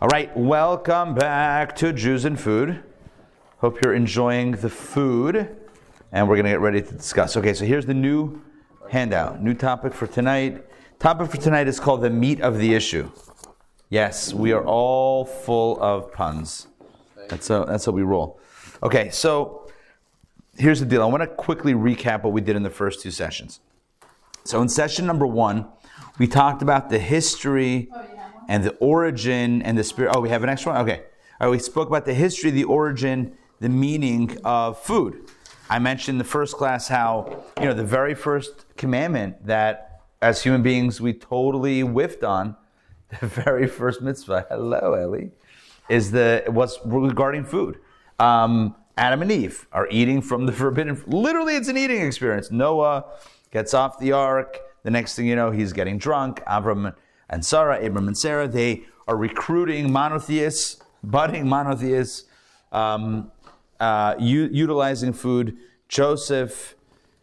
All right, welcome back to Jews and Food. Hope you're enjoying the food, and we're going to get ready to discuss. Okay, so here's the new handout, new topic for tonight. Topic for tonight is called the meat of the issue. Yes, we are all full of puns. That's how, that's how we roll. Okay, so here's the deal. I want to quickly recap what we did in the first two sessions. So in session number one, we talked about the history oh, and the origin and the spirit. Oh, we have an extra one? Okay. All right, we spoke about the history, the origin, the meaning of food. I mentioned in the first class how, you know, the very first commandment that as human beings we totally whiffed on, the very first mitzvah, hello, Ellie, is the what's regarding food. Um, Adam and Eve are eating from the forbidden. Literally, it's an eating experience. Noah gets off the ark. The next thing you know, he's getting drunk. Avram and Sarah, Abram and Sarah, they are recruiting monotheists, budding monotheists, um, uh, u- utilizing food. Joseph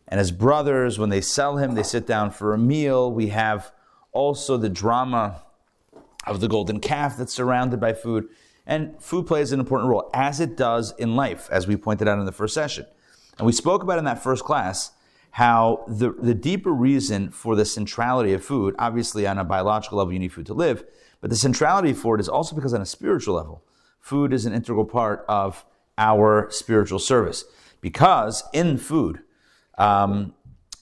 and his brothers, when they sell him, they sit down for a meal. We have also the drama of the golden calf that's surrounded by food. And food plays an important role, as it does in life, as we pointed out in the first session. And we spoke about in that first class how the, the deeper reason for the centrality of food, obviously on a biological level, you need food to live, but the centrality for it is also because on a spiritual level, food is an integral part of our spiritual service. Because in food, um,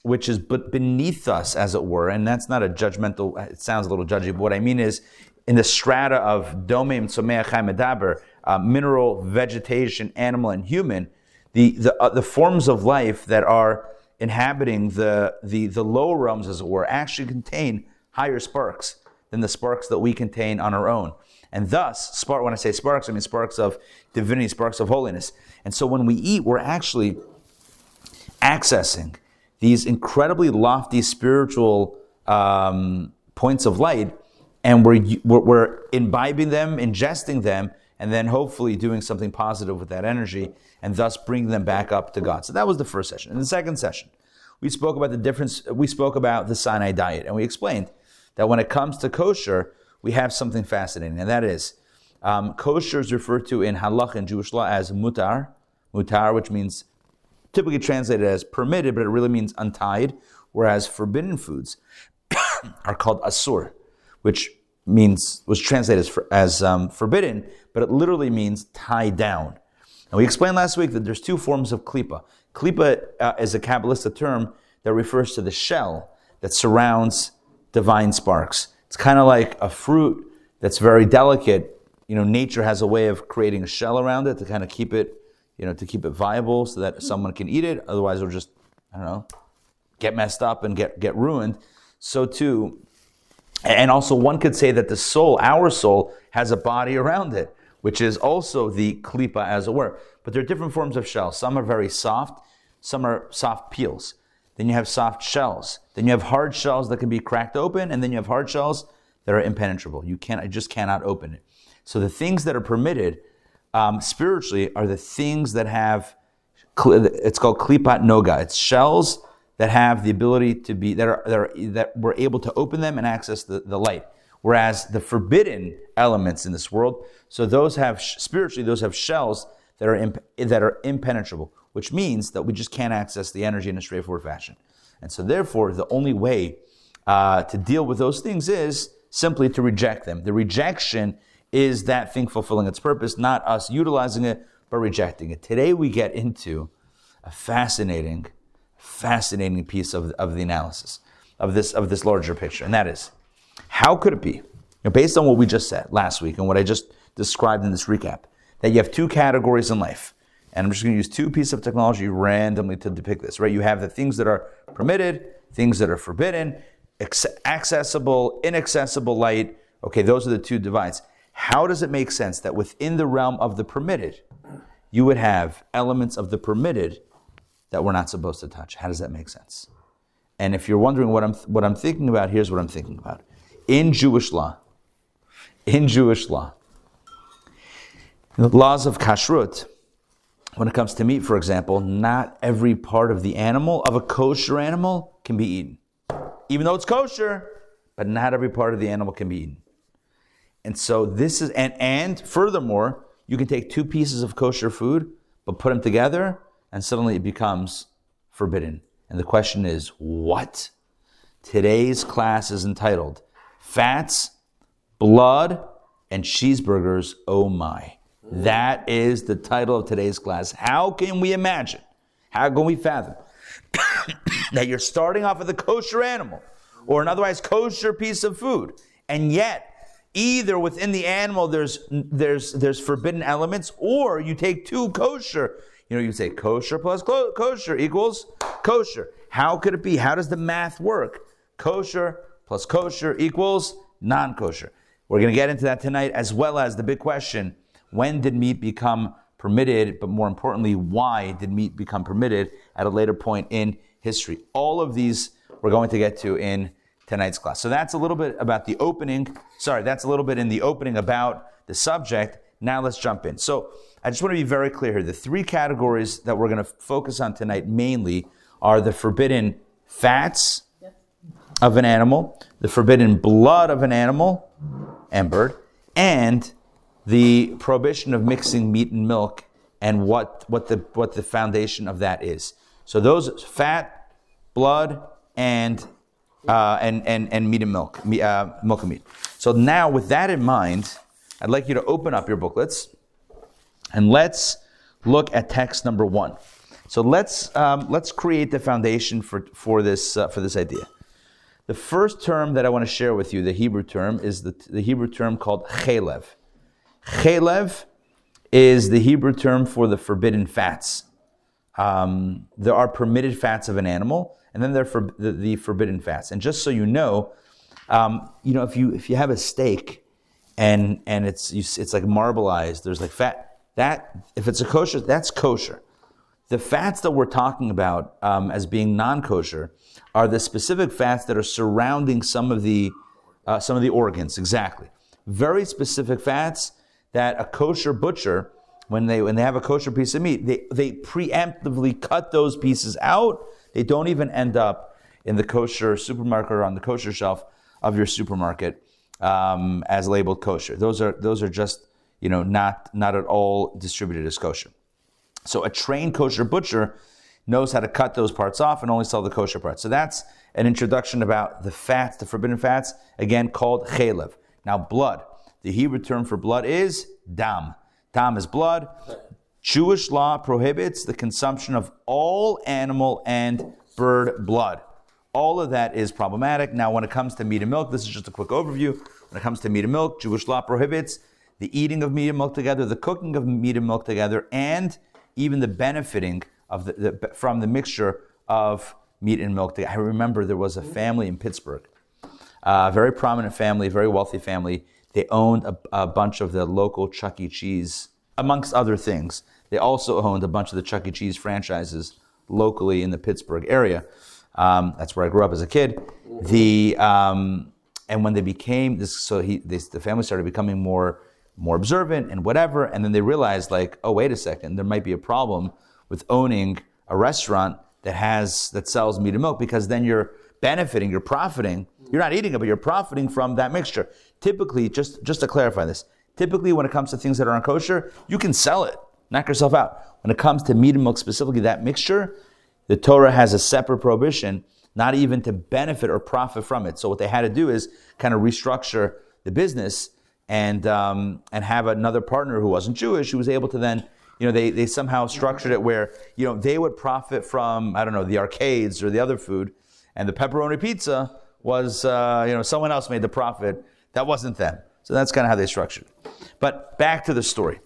which is but beneath us, as it were, and that's not a judgmental, it sounds a little judgy, but what I mean is in the strata of domem, tzomeach, medaber, uh, mineral, vegetation, animal, and human, the, the, uh, the forms of life that are inhabiting the, the, the lower realms, as it were, actually contain higher sparks than the sparks that we contain on our own. And thus, spark, when I say sparks, I mean sparks of divinity, sparks of holiness. And so when we eat, we're actually accessing these incredibly lofty spiritual um, points of light, and we're, we're, we're imbibing them, ingesting them, and then hopefully doing something positive with that energy, and thus bringing them back up to God. So that was the first session. In the second session, we spoke about the difference, we spoke about the Sinai diet, and we explained that when it comes to kosher, we have something fascinating, and that is um, kosher is referred to in halacha and Jewish law as mutar, mutar, which means typically translated as permitted, but it really means untied, whereas forbidden foods are called asur, which means was translated as, for, as um, forbidden, but it literally means tied down. And we explained last week that there's two forms of klipa. Klipa uh, is a Kabbalistic term that refers to the shell that surrounds divine sparks. It's kind of like a fruit that's very delicate. You know, nature has a way of creating a shell around it to kind of keep it you know, to keep it viable so that someone can eat it. Otherwise, it'll just, I don't know, get messed up and get, get ruined. So too, and also one could say that the soul, our soul, has a body around it, which is also the klipa as it were. But there are different forms of shells. Some are very soft, some are soft peels. Then you have soft shells. Then you have hard shells that can be cracked open, and then you have hard shells that are impenetrable. You can't, I just cannot open it. So the things that are permitted um, spiritually are the things that have, it's called klipat noga. It's shells that have the ability to be, that, are, that, are, that we're able to open them and access the, the light. Whereas the forbidden elements in this world, so those have, spiritually, those have shells that are, imp, that are impenetrable, which means that we just can't access the energy in a straightforward fashion. And so therefore, the only way uh, to deal with those things is simply to reject them. The rejection is that thing fulfilling its purpose, not us utilizing it, but rejecting it. Today we get into a fascinating, fascinating piece of, of the analysis of this, of this larger picture, and that is how could it be, you know, based on what we just said last week and what I just described in this recap, that you have two categories in life. And I'm just going to use two pieces of technology randomly to depict this, right? You have the things that are permitted, things that are forbidden, accessible, inaccessible light. Okay, those are the two divides. How does it make sense that within the realm of the permitted, you would have elements of the permitted that we're not supposed to touch? How does that make sense? And if you're wondering what I'm, what I'm thinking about, here's what I'm thinking about. In Jewish law, in Jewish law, the laws of kashrut, when it comes to meat, for example, not every part of the animal, of a kosher animal, can be eaten. Even though it's kosher, but not every part of the animal can be eaten. And so this is, and, and furthermore, you can take two pieces of kosher food, but put them together, and suddenly it becomes forbidden. And the question is, what? Today's class is entitled Fats, Blood, and Cheeseburgers. Oh my. That is the title of today's class. How can we imagine? How can we fathom that you're starting off with a kosher animal or an otherwise kosher piece of food, and yet either within the animal there's there's there's forbidden elements, or you take two kosher. You know, you say kosher plus kosher equals kosher. How could it be? How does the math work? Kosher plus kosher equals non-kosher. We're going to get into that tonight, as well as the big question: When did meat become permitted? But more importantly, why did meat become permitted at a later point in history? All of these we're going to get to in tonight's class. So that's a little bit about the opening. Sorry, that's a little bit in the opening about the subject. Now let's jump in. So I just want to be very clear here. The three categories that we're going to focus on tonight mainly are the forbidden fats of an animal, the forbidden blood of an animal and bird, and the prohibition of mixing meat and milk and what, what, the, what the foundation of that is. So those fat, blood, and uh, and, and, and meat and milk, uh, milk and meat. So now, with that in mind, I'd like you to open up your booklets and let's look at text number one. So let's, um, let's create the foundation for, for, this, uh, for this idea. The first term that I want to share with you, the Hebrew term, is the, the Hebrew term called chelev. Chelev is the Hebrew term for the forbidden fats. Um, there are permitted fats of an animal, and then there are the, the, forbidden fats. And just so you know, um, you know if you if you have a steak and and it's you, it's like marbleized, there's like fat. That if it's a kosher, that's kosher. The fats that we're talking about um, as being non-kosher are the specific fats that are surrounding some of the uh, some of the organs. Exactly, very specific fats that a kosher butcher when they when they have a kosher piece of meat, they, they preemptively cut those pieces out. They don't even end up in the kosher supermarket or on the kosher shelf of your supermarket um, as labeled kosher. Those are those are just you know not not at all distributed as kosher. So a trained kosher butcher knows how to cut those parts off and only sell the kosher parts. So that's an introduction about the fats, the forbidden fats, again called chalev. Now blood. The Hebrew term for blood is dam. Dam is blood. Jewish law prohibits the consumption of all animal and bird blood. All of that is problematic. Now, when it comes to meat and milk, this is just a quick overview. When it comes to meat and milk, Jewish law prohibits the eating of meat and milk together, the cooking of meat and milk together, and even the benefiting of the, the from the mixture of meat and milk. Together. I remember there was a family in Pittsburgh, a very prominent family, very wealthy family. They owned a, a bunch of the local Chuck E. Cheese, amongst other things. They also owned a bunch of the Chuck E. Cheese franchises locally in the Pittsburgh area. Um, that's where I grew up as a kid. The um, and when they became this, so he, this, the family started becoming more more observant and whatever, and then they realized like, oh wait a second, there might be a problem with owning a restaurant that has that sells meat and milk because then you're benefiting, you're profiting. You're not eating it, but you're profiting from that mixture. Typically, just just to clarify this, typically when it comes to things that are unkosher, you can sell it, knock yourself out. When it comes to meat and milk, specifically that mixture, the Torah has a separate prohibition, not even to benefit or profit from it. So what they had to do is kind of restructure the business and um, and have another partner who wasn't Jewish who was able to then you know they, they somehow structured it where you know they would profit from I don't know the arcades or the other food and the pepperoni pizza was uh, you know someone else made the profit. That wasn't them. So that's kind of how they structured it. But back to the story.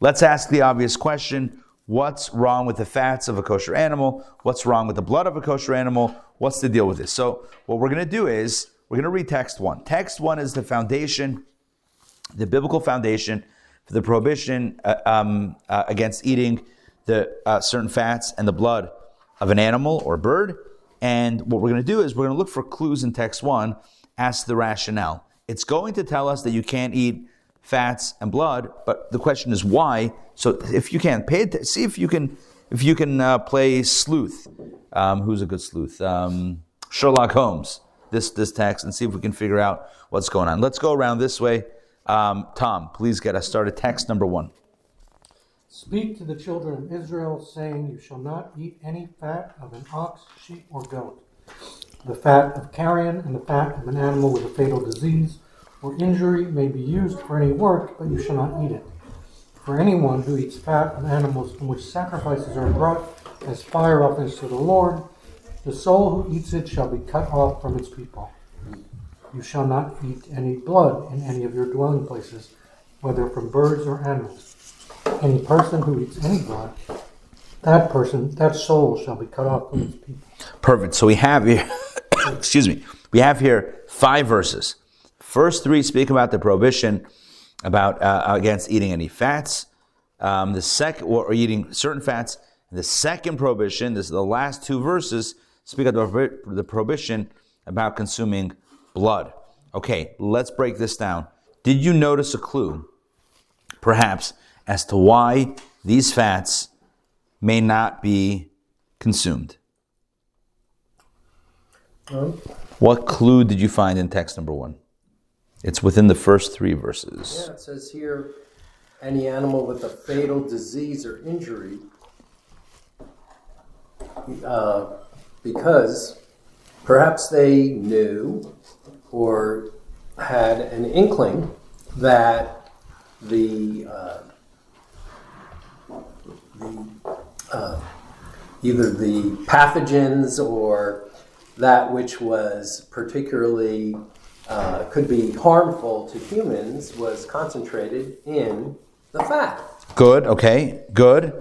Let's ask the obvious question. What's wrong with the fats of a kosher animal? What's wrong with the blood of a kosher animal? What's the deal with this? So what we're going to do is we're going to read text one. Text one is the foundation, the biblical foundation for the prohibition uh, um, uh, against eating the uh, certain fats and the blood of an animal or bird. And what we're going to do is we're going to look for clues in text one, ask the rationale. It's going to tell us that you can't eat fats and blood, but the question is why. So if you can pay, it, see if you can, if you can uh, play sleuth. Um, who's a good sleuth? Um, Sherlock Holmes. This this text and see if we can figure out what's going on. Let's go around this way. Um, Tom, please get us started. Text number one. Speak to the children of Israel, saying, You shall not eat any fat of an ox, sheep, or goat, the fat of carrion, and the fat of an animal with a fatal disease or injury may be used for any work, but you shall not eat it. For anyone who eats fat of animals in which sacrifices are brought as fire offerings to the Lord, the soul who eats it shall be cut off from its people. You shall not eat any blood in any of your dwelling places, whether from birds or animals. Any person who eats any blood, that person, that soul shall be cut off from its people. Perfect. So we have here, excuse me, we have here five verses. First three speak about the prohibition about uh, against eating any fats. Um, the second, or, eating certain fats. The second prohibition, this is the last two verses, speak about the prohibition about consuming blood. Okay, let's break this down. Did you notice a clue, perhaps, as to why these fats may not be consumed? Um, what clue did you find in text number one? It's within the first three verses. Yeah, it says here any animal with a fatal disease or injury, uh, because perhaps they knew or had an inkling that the, uh, the uh, either the pathogens or that which was particularly uh, could be harmful to humans was concentrated in the fat. Good, okay, good.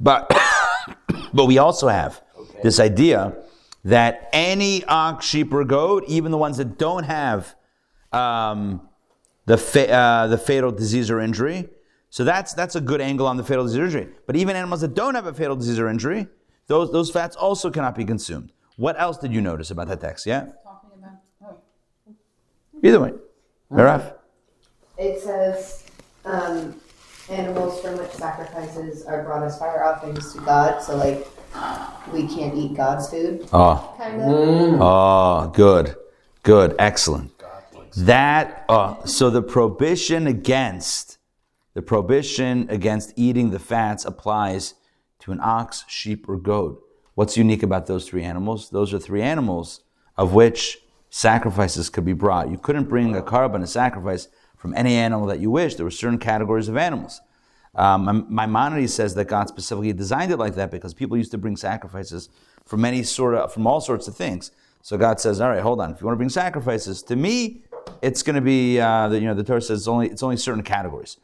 But but we also have okay. this idea that any ox, sheep, or goat, even the ones that don't have um, the fa- uh, the fatal disease or injury, so that's that's a good angle on the fatal disease or injury. But even animals that don't have a fatal disease or injury, those those fats also cannot be consumed. What else did you notice about that text? Yeah. Either way. Mirav. It says um, animals from which sacrifices are brought as fire offerings to God. So, like, we can't eat God's food. Oh. Kind of. Mm. Oh, good. Good. Excellent. That, uh, so the prohibition against, the prohibition against eating the fats applies to an ox, sheep, or goat. What's unique about those three animals? Those are three animals of which sacrifices could be brought. You couldn't bring a korban, a sacrifice, from any animal that you wish. There were certain categories of animals. Um, Maimonides says that God specifically designed it like that because people used to bring sacrifices from any sort of, from all sorts of things. So God says, all right, hold on. If you want to bring sacrifices to me, it's going to be, uh, the, you know, the Torah says it's only, it's only certain categories.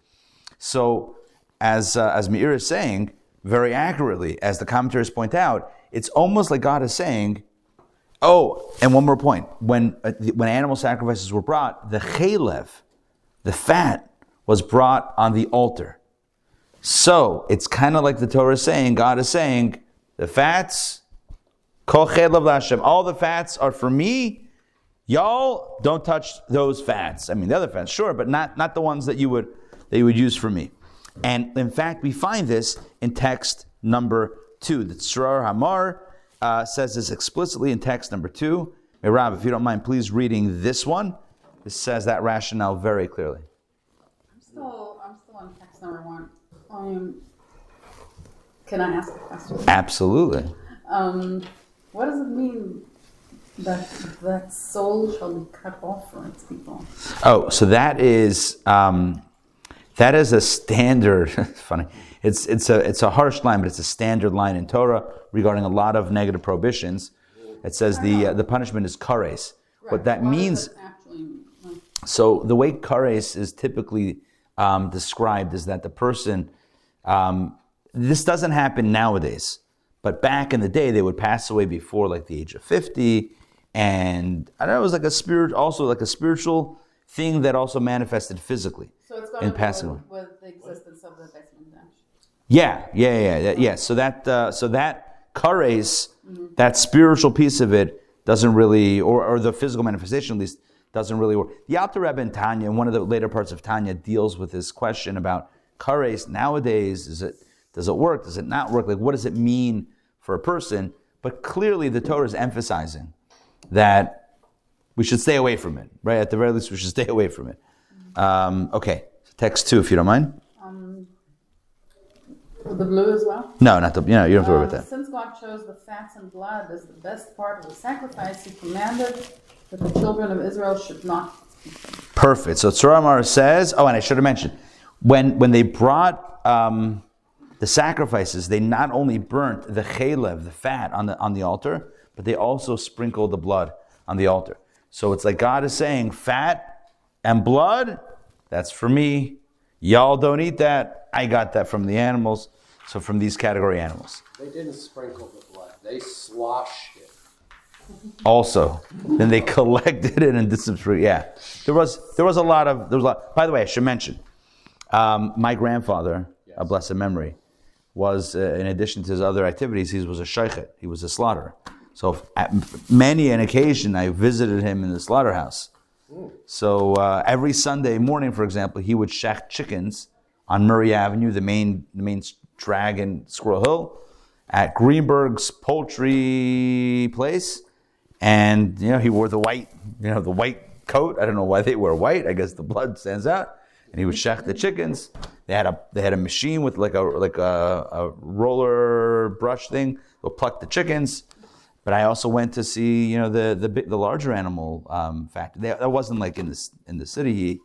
So as, uh, as Meir is saying, very accurately, as the commentaries point out, it's almost like God is saying, Oh, and one more point. When, uh, when animal sacrifices were brought, the chalev, the fat, was brought on the altar. So it's kind of like the Torah is saying, God is saying, the fats, all the fats are for me. Y'all don't touch those fats. I mean, the other fats, sure, but not, not the ones that you would that you would use for me. And in fact, we find this in text number two. The Tzror Hamor uh, says this explicitly in text number two. Rob, if you don't mind, please reading this one. This says that rationale very clearly. I'm still, I'm still on text number one. Um, can I ask a question? Absolutely. Um, what does it mean that that soul shall be cut off from its people? Oh, so that is um, that is a standard. funny. It's it's a it's a harsh line, but it's a standard line in Torah regarding a lot of negative prohibitions. It says the uh, the punishment is kares. Right. What that what means. So the way kares is typically um, described is that the person. Um, this doesn't happen nowadays, but back in the day, they would pass away before like the age of fifty, and I don't know. It was like a spirit, also like a spiritual thing that also manifested physically. So it's in passing away. with the existence of the basement bench. Yeah, yeah, yeah, yeah. yeah. So that uh, so that kares, mm-hmm. that spiritual piece of it doesn't really, or, or the physical manifestation at least, doesn't really work. The Alter Rebbe in Tanya, in one of the later parts of Tanya, deals with this question about kares nowadays. Is it does it work? Does it not work? Like, what does it mean for a person? But clearly, the Torah is emphasizing that we should stay away from it, right? At the very least, we should stay away from it. Um, okay, text two, if you don't mind. Um, the blue as well. No, not the. You know, you don't have to worry about Uh, that. Since God chose the fats and blood as the best part of the sacrifice, He commanded that the children of Israel should not. Perfect. So Tzror Hamor says, oh, and I should have mentioned, when when they brought um, the sacrifices, they not only burnt the chalev, the fat, on the on the altar, but they also sprinkled the blood on the altar. So it's like God is saying, fat and blood, that's for me. Y'all don't eat that. I got that from the animals. So from these category animals. They didn't sprinkle the blood, they sloshed it. also. Then they collected it and did some fruit. Yeah, there was there was a lot of there was a lot. By the way, I should mention, um, my grandfather, a blessed memory, was uh, in addition to his other activities, he was a shochet. He was a slaughterer. So at many an occasion, I visited him in the slaughterhouse. So uh, every Sunday morning, for example, he would shack chickens on Murray Avenue, the main the main drag in Squirrel Hill, at Greenberg's Poultry Place, and you know he wore the white you know the white coat. I don't know why they wear white. I guess the blood stands out. And he would shack the chickens. They had a they had a machine with like a like a, a roller brush thing. They'll pluck the chickens. But I also went to see, you know, the the, the larger animal um, factory. That wasn't like in the in the city. He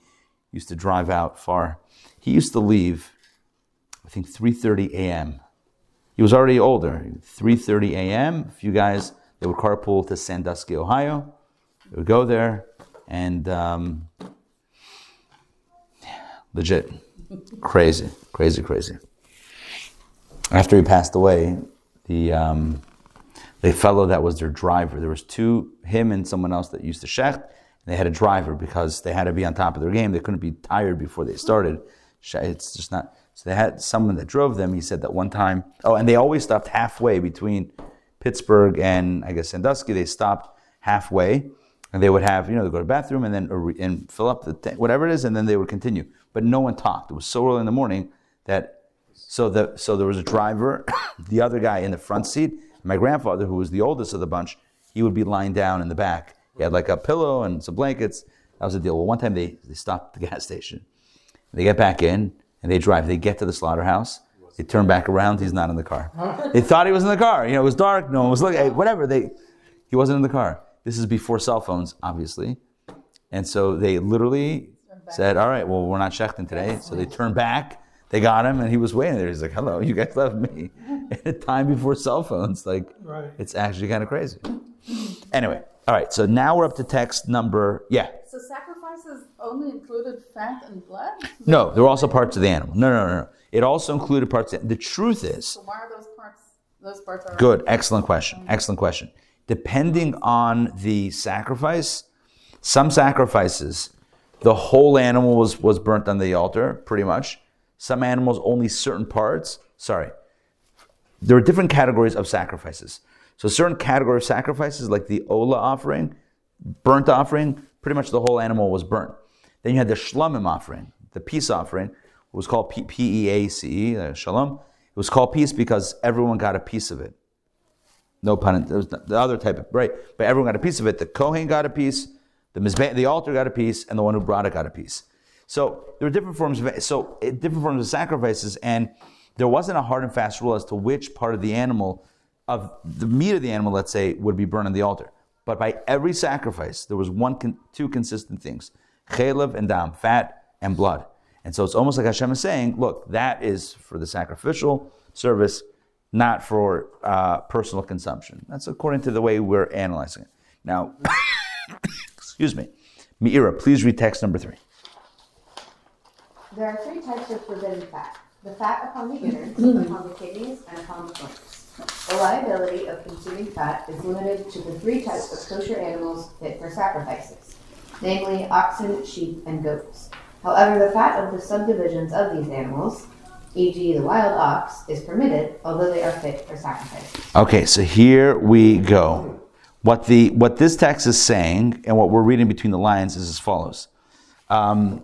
used to drive out far. He used to leave, I think, 3:30 a.m. He was already older. 3:30 a.m. A few guys they would carpool to Sandusky, Ohio. They would go there, and um, legit, crazy, crazy, crazy. After he passed away, the um, the fellow that was their driver. There was two, him and someone else that used to shecht. They had a driver because they had to be on top of their game. They couldn't be tired before they started. It's just not. So they had someone that drove them. He said that one time. Oh, and they always stopped halfway between Pittsburgh and I guess Sandusky. They stopped halfway, and they would have you know they go to the bathroom and then and fill up the tank, whatever it is, and then they would continue. But no one talked. It was so early in the morning that so the so there was a driver, the other guy in the front seat. My grandfather, who was the oldest of the bunch, he would be lying down in the back. He had like a pillow and some blankets. That was the deal. Well, one time they, they stopped at the gas station. They get back in and they drive. They get to the slaughterhouse. They turn back around. He's not in the car. They thought he was in the car. You know, it was dark. No one was looking. Whatever. They, he wasn't in the car. This is before cell phones, obviously. And so they literally said, "All right, well, we're not shechting today." So they turned back. They got him, and he was waiting there. He's like, "Hello, you guys left me at a time before cell phones." Like, Right. it's actually kind of crazy. Anyway, all right. So now we're up to text number. Yeah. So sacrifices only included fat and blood. No, there were also parts of the animal. No, no, no, no. It also included parts. The truth is, So why are those parts? Those parts are Good. Excellent question. Excellent question. Depending on the sacrifice, some sacrifices, the whole animal was, was burnt on the altar, pretty much. Some animals, only certain parts. Sorry. There are different categories of sacrifices. So, certain category of sacrifices, like the Ola offering, burnt offering, pretty much the whole animal was burnt. Then you had the Shlomim offering, the peace offering, it was called P E A C E, uh, Shalom. It was called peace because everyone got a piece of it. No pun. intended. Was the other type of right, but everyone got a piece of it. The Kohen got a piece, the the altar got a piece, and the one who brought it got a piece. So there were different forms of so eh, different forms of sacrifices, and there wasn't a hard and fast rule as to which part of the animal, of the meat of the animal, let's say, would be burned on the altar. But by every sacrifice, there was one, two consistent things: chalev and dam, fat and blood. And so it's almost like Hashem is saying, look, that is for the sacrificial service, not for uh, personal consumption. That's according to the way we're analyzing it. Now, excuse me. Meira, please read text number three. There are three types of forbidden fat. The fat upon the innards, mm-hmm. upon the kidneys, and upon the flanks. The liability of consuming fat is limited to the three types of kosher animals fit for sacrifices, namely oxen, sheep, and goats. However, the fat of the subdivisions of these animals, e.g., the wild ox, is permitted, although they are fit for sacrifices. Okay, so here we go. What the what this text is saying, and what we're reading between the lines, is as follows: um,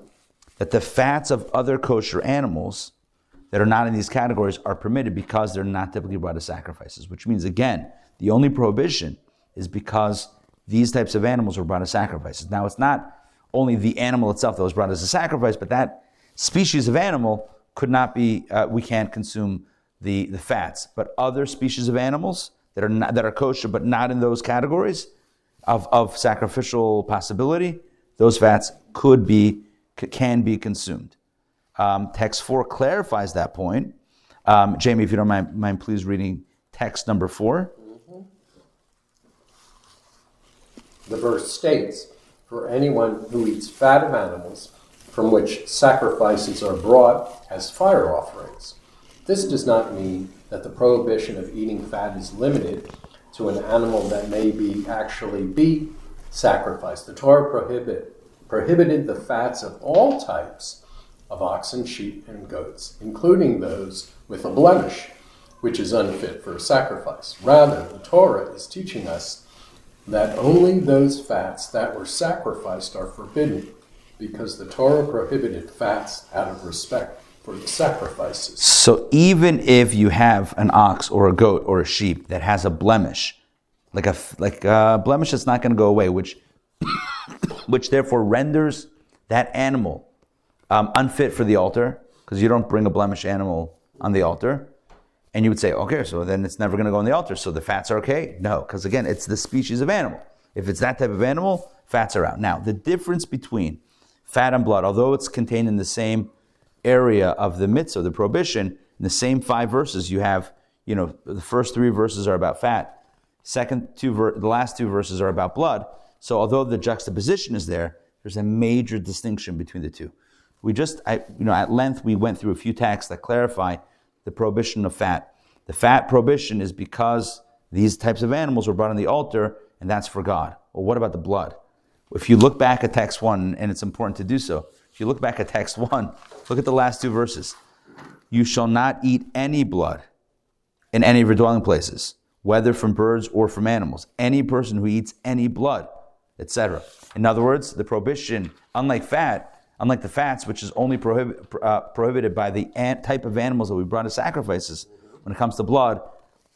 that the fats of other kosher animals that are not in these categories are permitted because they're not typically brought as sacrifices. Which means, again, the only prohibition is because these types of animals were brought as sacrifices. Now, it's not only the animal itself that was brought as a sacrifice, but that species of animal could not be, uh, we can't consume the, the fats. But other species of animals that are, not, that are kosher, but not in those categories of, of sacrificial possibility, those fats could be, can be consumed. Um, text 4 clarifies that point. Um, Jamie, if you don't mind, mind, please reading text number 4. The verse states, For anyone who eats fat of animals, from which sacrifices are brought as fire offerings. This does not mean that the prohibition of eating fat is limited to an animal that may be actually be sacrificed. The Torah prohibit, prohibited the fats of all types of oxen, sheep, and goats, including those with a blemish, which is unfit for a sacrifice. Rather, the Torah is teaching us that only those fats that were sacrificed are forbidden, because the Torah prohibited fats out of respect for sacrifices. So even if you have an ox or a goat or a sheep that has a blemish, like a like a blemish that's not going to go away, which which therefore renders that animal um, unfit for the altar, because you don't bring a blemish animal on the altar. And you would say, okay, so then it's never going to go on the altar. So the fats are okay? No, because again, it's the species of animal. If it's that type of animal, fats are out. Now, the difference between fat and blood, although it's contained in the same area of the mitzvah, the prohibition, in the same five verses, you have, you know, the first three verses are about fat. Second two, ver- the last two verses are about blood. So although the juxtaposition is there, there's a major distinction between the two. We just, I, you know, at length we went through a few texts that clarify the prohibition of fat. The fat prohibition is because these types of animals were brought on the altar, and that's for God. Well, what about the blood? If you look back at text one, and it's important to do so, you look back at text one, look at the last two verses. You shall not eat any blood in any of your dwelling places, whether from birds or from animals. Any person who eats any blood, etc. In other words, the prohibition, unlike fat, unlike the fats, which is only prohibit, uh, prohibited by the ant type of animals that we brought as sacrifices, when it comes to blood,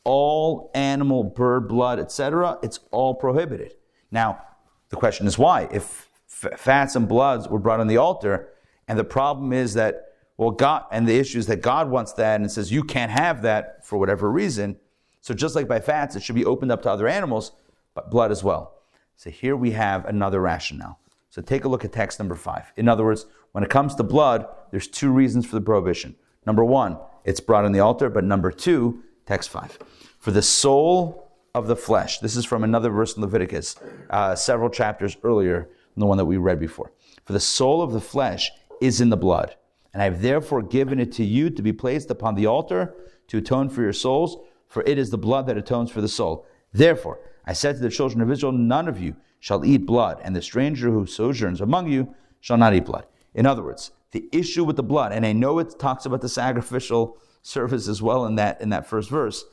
all animal, bird blood, etc., it's all prohibited. Now, the question is why? If fats and bloods were brought on the altar, and the problem is that, well, God, and the issue is that God wants that and says you can't have that for whatever reason. So just like by fats, it should be opened up to other animals, but blood as well. So here we have another rationale. So take a look at text number five. In other words, when it comes to blood, there's two reasons for the prohibition. Number one, it's brought on the altar, but number two, text five. For the soul of the flesh, this is from another verse in Leviticus, uh, several chapters earlier than the one that we read before. For the soul of the flesh is in the blood, and I have therefore given it to you to be placed upon the altar to atone for your souls, for it is the blood that atones for the soul. Therefore, I said to the children of Israel, none of you shall eat blood, and the stranger who sojourns among you shall not eat blood. In other words, the issue with the blood, and I know it talks about the sacrificial service as well in that in that first verse,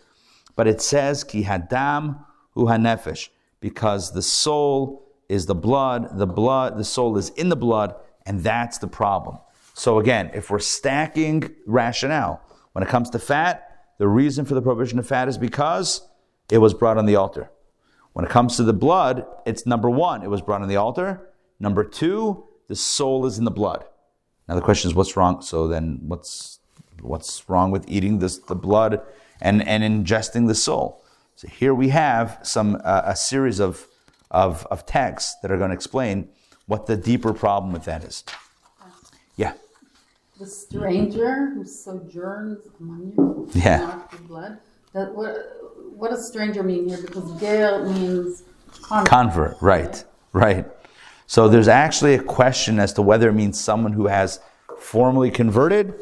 but it says ki hadam hu hanefesh, because the soul is the blood, the blood, the soul is in the blood, and that's the problem. So again, if we're stacking rationale, when it comes to fat, the reason for the prohibition of fat is because it was brought on the altar. When it comes to the blood, it's number one, it was brought on the altar. Number two, the soul is in the blood. Now the question is, what's wrong? So then, what's what's wrong with eating this the blood and and ingesting the soul? So here we have some uh, a series of, of of texts that are going to explain what the deeper problem with that is. Yeah, The stranger who sojourns among you Yeah. not eat blood. That what what does stranger mean here? Because ger means convert. convert. Right, right. So there's actually a question as to whether it means someone who has formally converted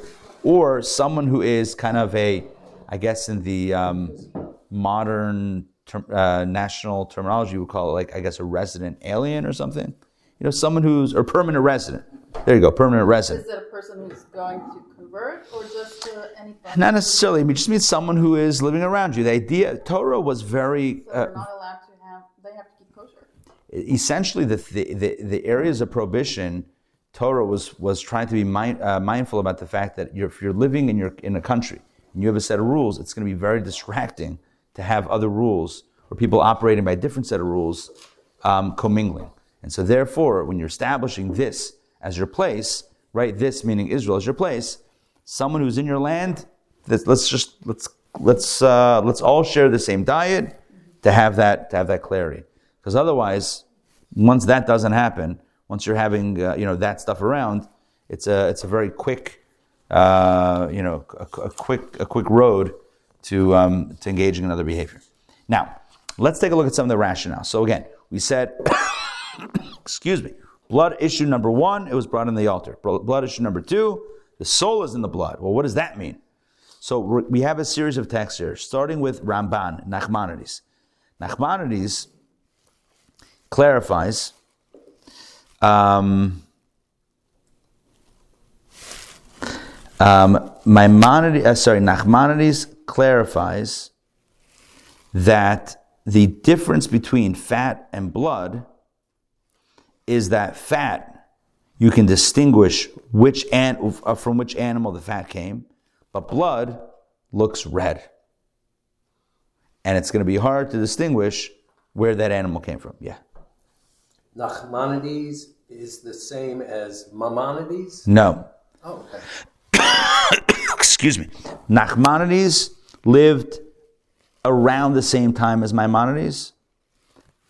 or someone who is kind of a, I guess in the um, modern term, uh, national terminology, we call it like, I guess, a resident alien or something. You know, someone who's, or permanent resident. There you go, permanent resident. Is it a person who's going to convert or just uh, any Not necessarily. It just means someone who is living around you. The idea, Torah was very, So uh, they're not allowed to have. They have to keep kosher. essentially the, the, the, the areas of prohibition torah was, was trying to be mind, uh, mindful about the fact that you're, if you're living in, your, in a country and you have a set of rules it's going to be very distracting to have other rules or people operating by a different set of rules um, commingling. And so, therefore, when you're establishing this as your place, right? This meaning Israel as your place, someone who's in your land, let's, just let's let's uh, let's all share the same diet to have that to have that clarity. Because otherwise, once that doesn't happen, once you're having uh, you know that stuff around, it's a it's a very quick uh, you know a, a quick a quick road to um, to engaging in other behavior. Now, let's take a look at some of the rationale. So again, we said, excuse me, blood issue number one, it was brought in the altar. Blood issue number two, the soul is in the blood. Well, what does that mean? So we have a series of texts here, starting with Ramban, Nachmanides. Nachmanides clarifies um, um, Maimonides, uh, sorry, Nachmanides clarifies that the difference between fat and blood is that fat you can distinguish which an, uh, from which animal the fat came, but blood looks red. And it's going to be hard to distinguish where that animal came from. Yeah. Nachmanides is the same as Maimonides? No. Oh, okay. Excuse me. Nachmanides lived around the same time as Maimonides,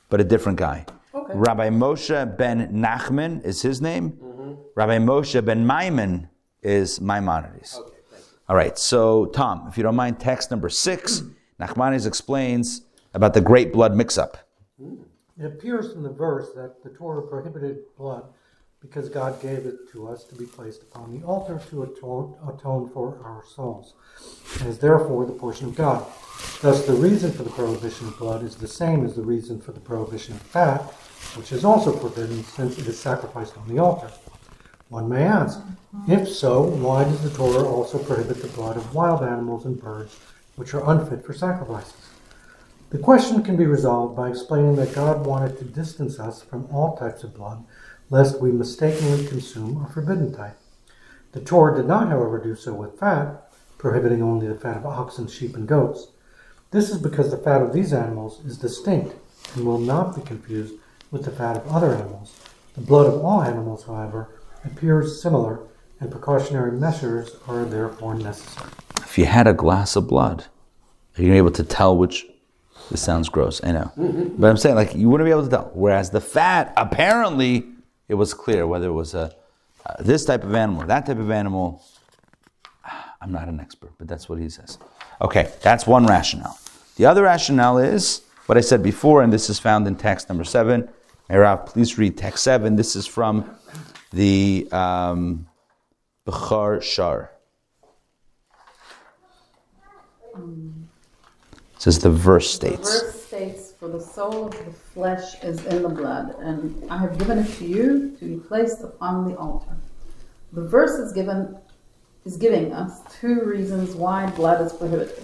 but a different guy. Okay. Rabbi Moshe ben Nachman is his name. Mm-hmm. Rabbi Moshe ben Maimon is Maimonides. Okay, thank you. All right, so Tom, if you don't mind, text number six, Nachmanides explains about the great blood mix-up. It appears from the verse that the Torah prohibited blood because God gave it to us to be placed upon the altar to atone, atone for our souls, and is therefore the portion of God. Thus, the reason for the prohibition of blood is the same as the reason for the prohibition of fat, which is also forbidden since it is sacrificed on the altar. One may ask, if so, why does the Torah also prohibit the blood of wild animals and birds which are unfit for sacrifices? The question can be resolved by explaining that God wanted to distance us from all types of blood, lest we mistakenly consume a forbidden type. The Torah did not, however, do so with fat, prohibiting only the fat of oxen, sheep, and goats. This is because the fat of these animals is distinct and will not be confused with the fat of other animals. The blood of all animals, however, appears similar, and precautionary measures are therefore necessary. If you had a glass of blood, are you able to tell which? This sounds gross, I know. Mm-hmm. But I'm saying, like, you wouldn't be able to tell. Whereas the fat, apparently, it was clear whether it was a, uh, this type of animal, that type of animal. I'm not an expert, but that's what he says. Okay, that's one rationale. The other rationale is what I said before, and this is found in text number seven. Merav, please read text seven. This is from the um, Bechor Shor. It says the verse The states. verse states, For the soul of the flesh is in the blood, and I have given it to you to be placed upon the altar. The verse is given is giving us two reasons why blood is prohibited.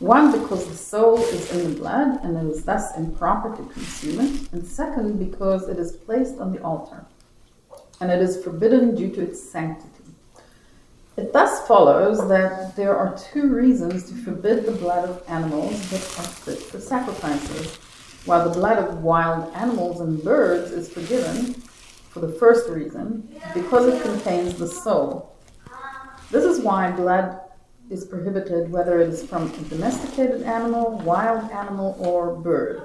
One, because the soul is in the blood and it is thus improper to consume it, and second, because it is placed on the altar and it is forbidden due to its sanctity. It thus follows that there are two reasons to forbid the blood of animals that are fit for sacrifices, while the blood of wild animals and birds is forgiven for the first reason, because it contains the soul. This is why blood is prohibited whether it is from a domesticated animal, wild animal, or bird.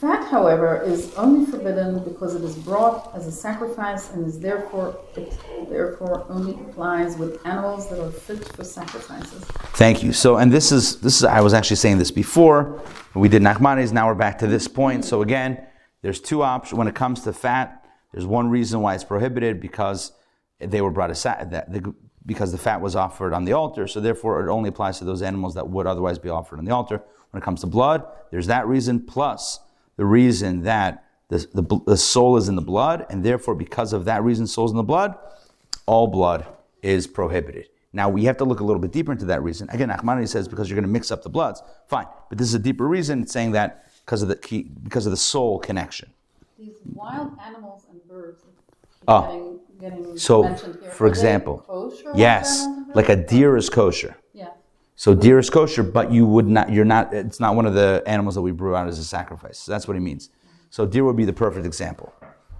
Fat, however, is only forbidden because it is brought as a sacrifice and is therefore it therefore only applies with animals that are fit for sacrifices. Thank you. So, and this is this is I was actually saying this before. We did Nachmanides. Now we're back to this point. So again, there's two options when it comes to fat. There's one reason why it's prohibited because they were brought aside that because the fat was offered on the altar. So therefore, it only applies to those animals that would otherwise be offered on the altar. When it comes to blood, there's that reason plus the reason that the, the, the soul is in the blood, and therefore, because of that reason, soul's in the blood, all blood is prohibited. Now we have to look a little bit deeper into that reason. Again, Nachmanides says because you're going to mix up the bloods, fine. But this is a deeper reason. It's saying that because of the key, because of the soul connection. These wild animals and birds Ah. getting, getting So, for example, yes, like a deer is kosher. Yeah. So deer is kosher, but you would not. You're not. It's not one of the animals that we brew out as a sacrifice. So that's what he means. So deer would be the perfect example.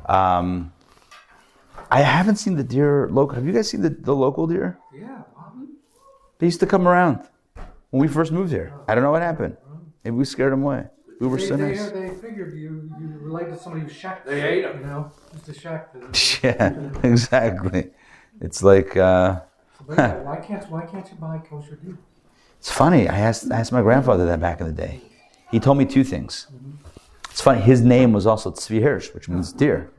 Um, I haven't seen the deer local. Have you guys seen the, the local deer? Yeah. They used to come around when we first moved here. I don't know what happened. Maybe we scared them away. We were They, so they, nice. they figured you, you relate to somebody who shacked. They ate 'em. You know, just a shack. Yeah, exactly. It's like uh, But yeah, why can't why can't you buy kosher deer? It's funny. I asked I asked my grandfather that back in the day. He told me two things. It's funny. His name was also Tzvi Hirsch, which means deer.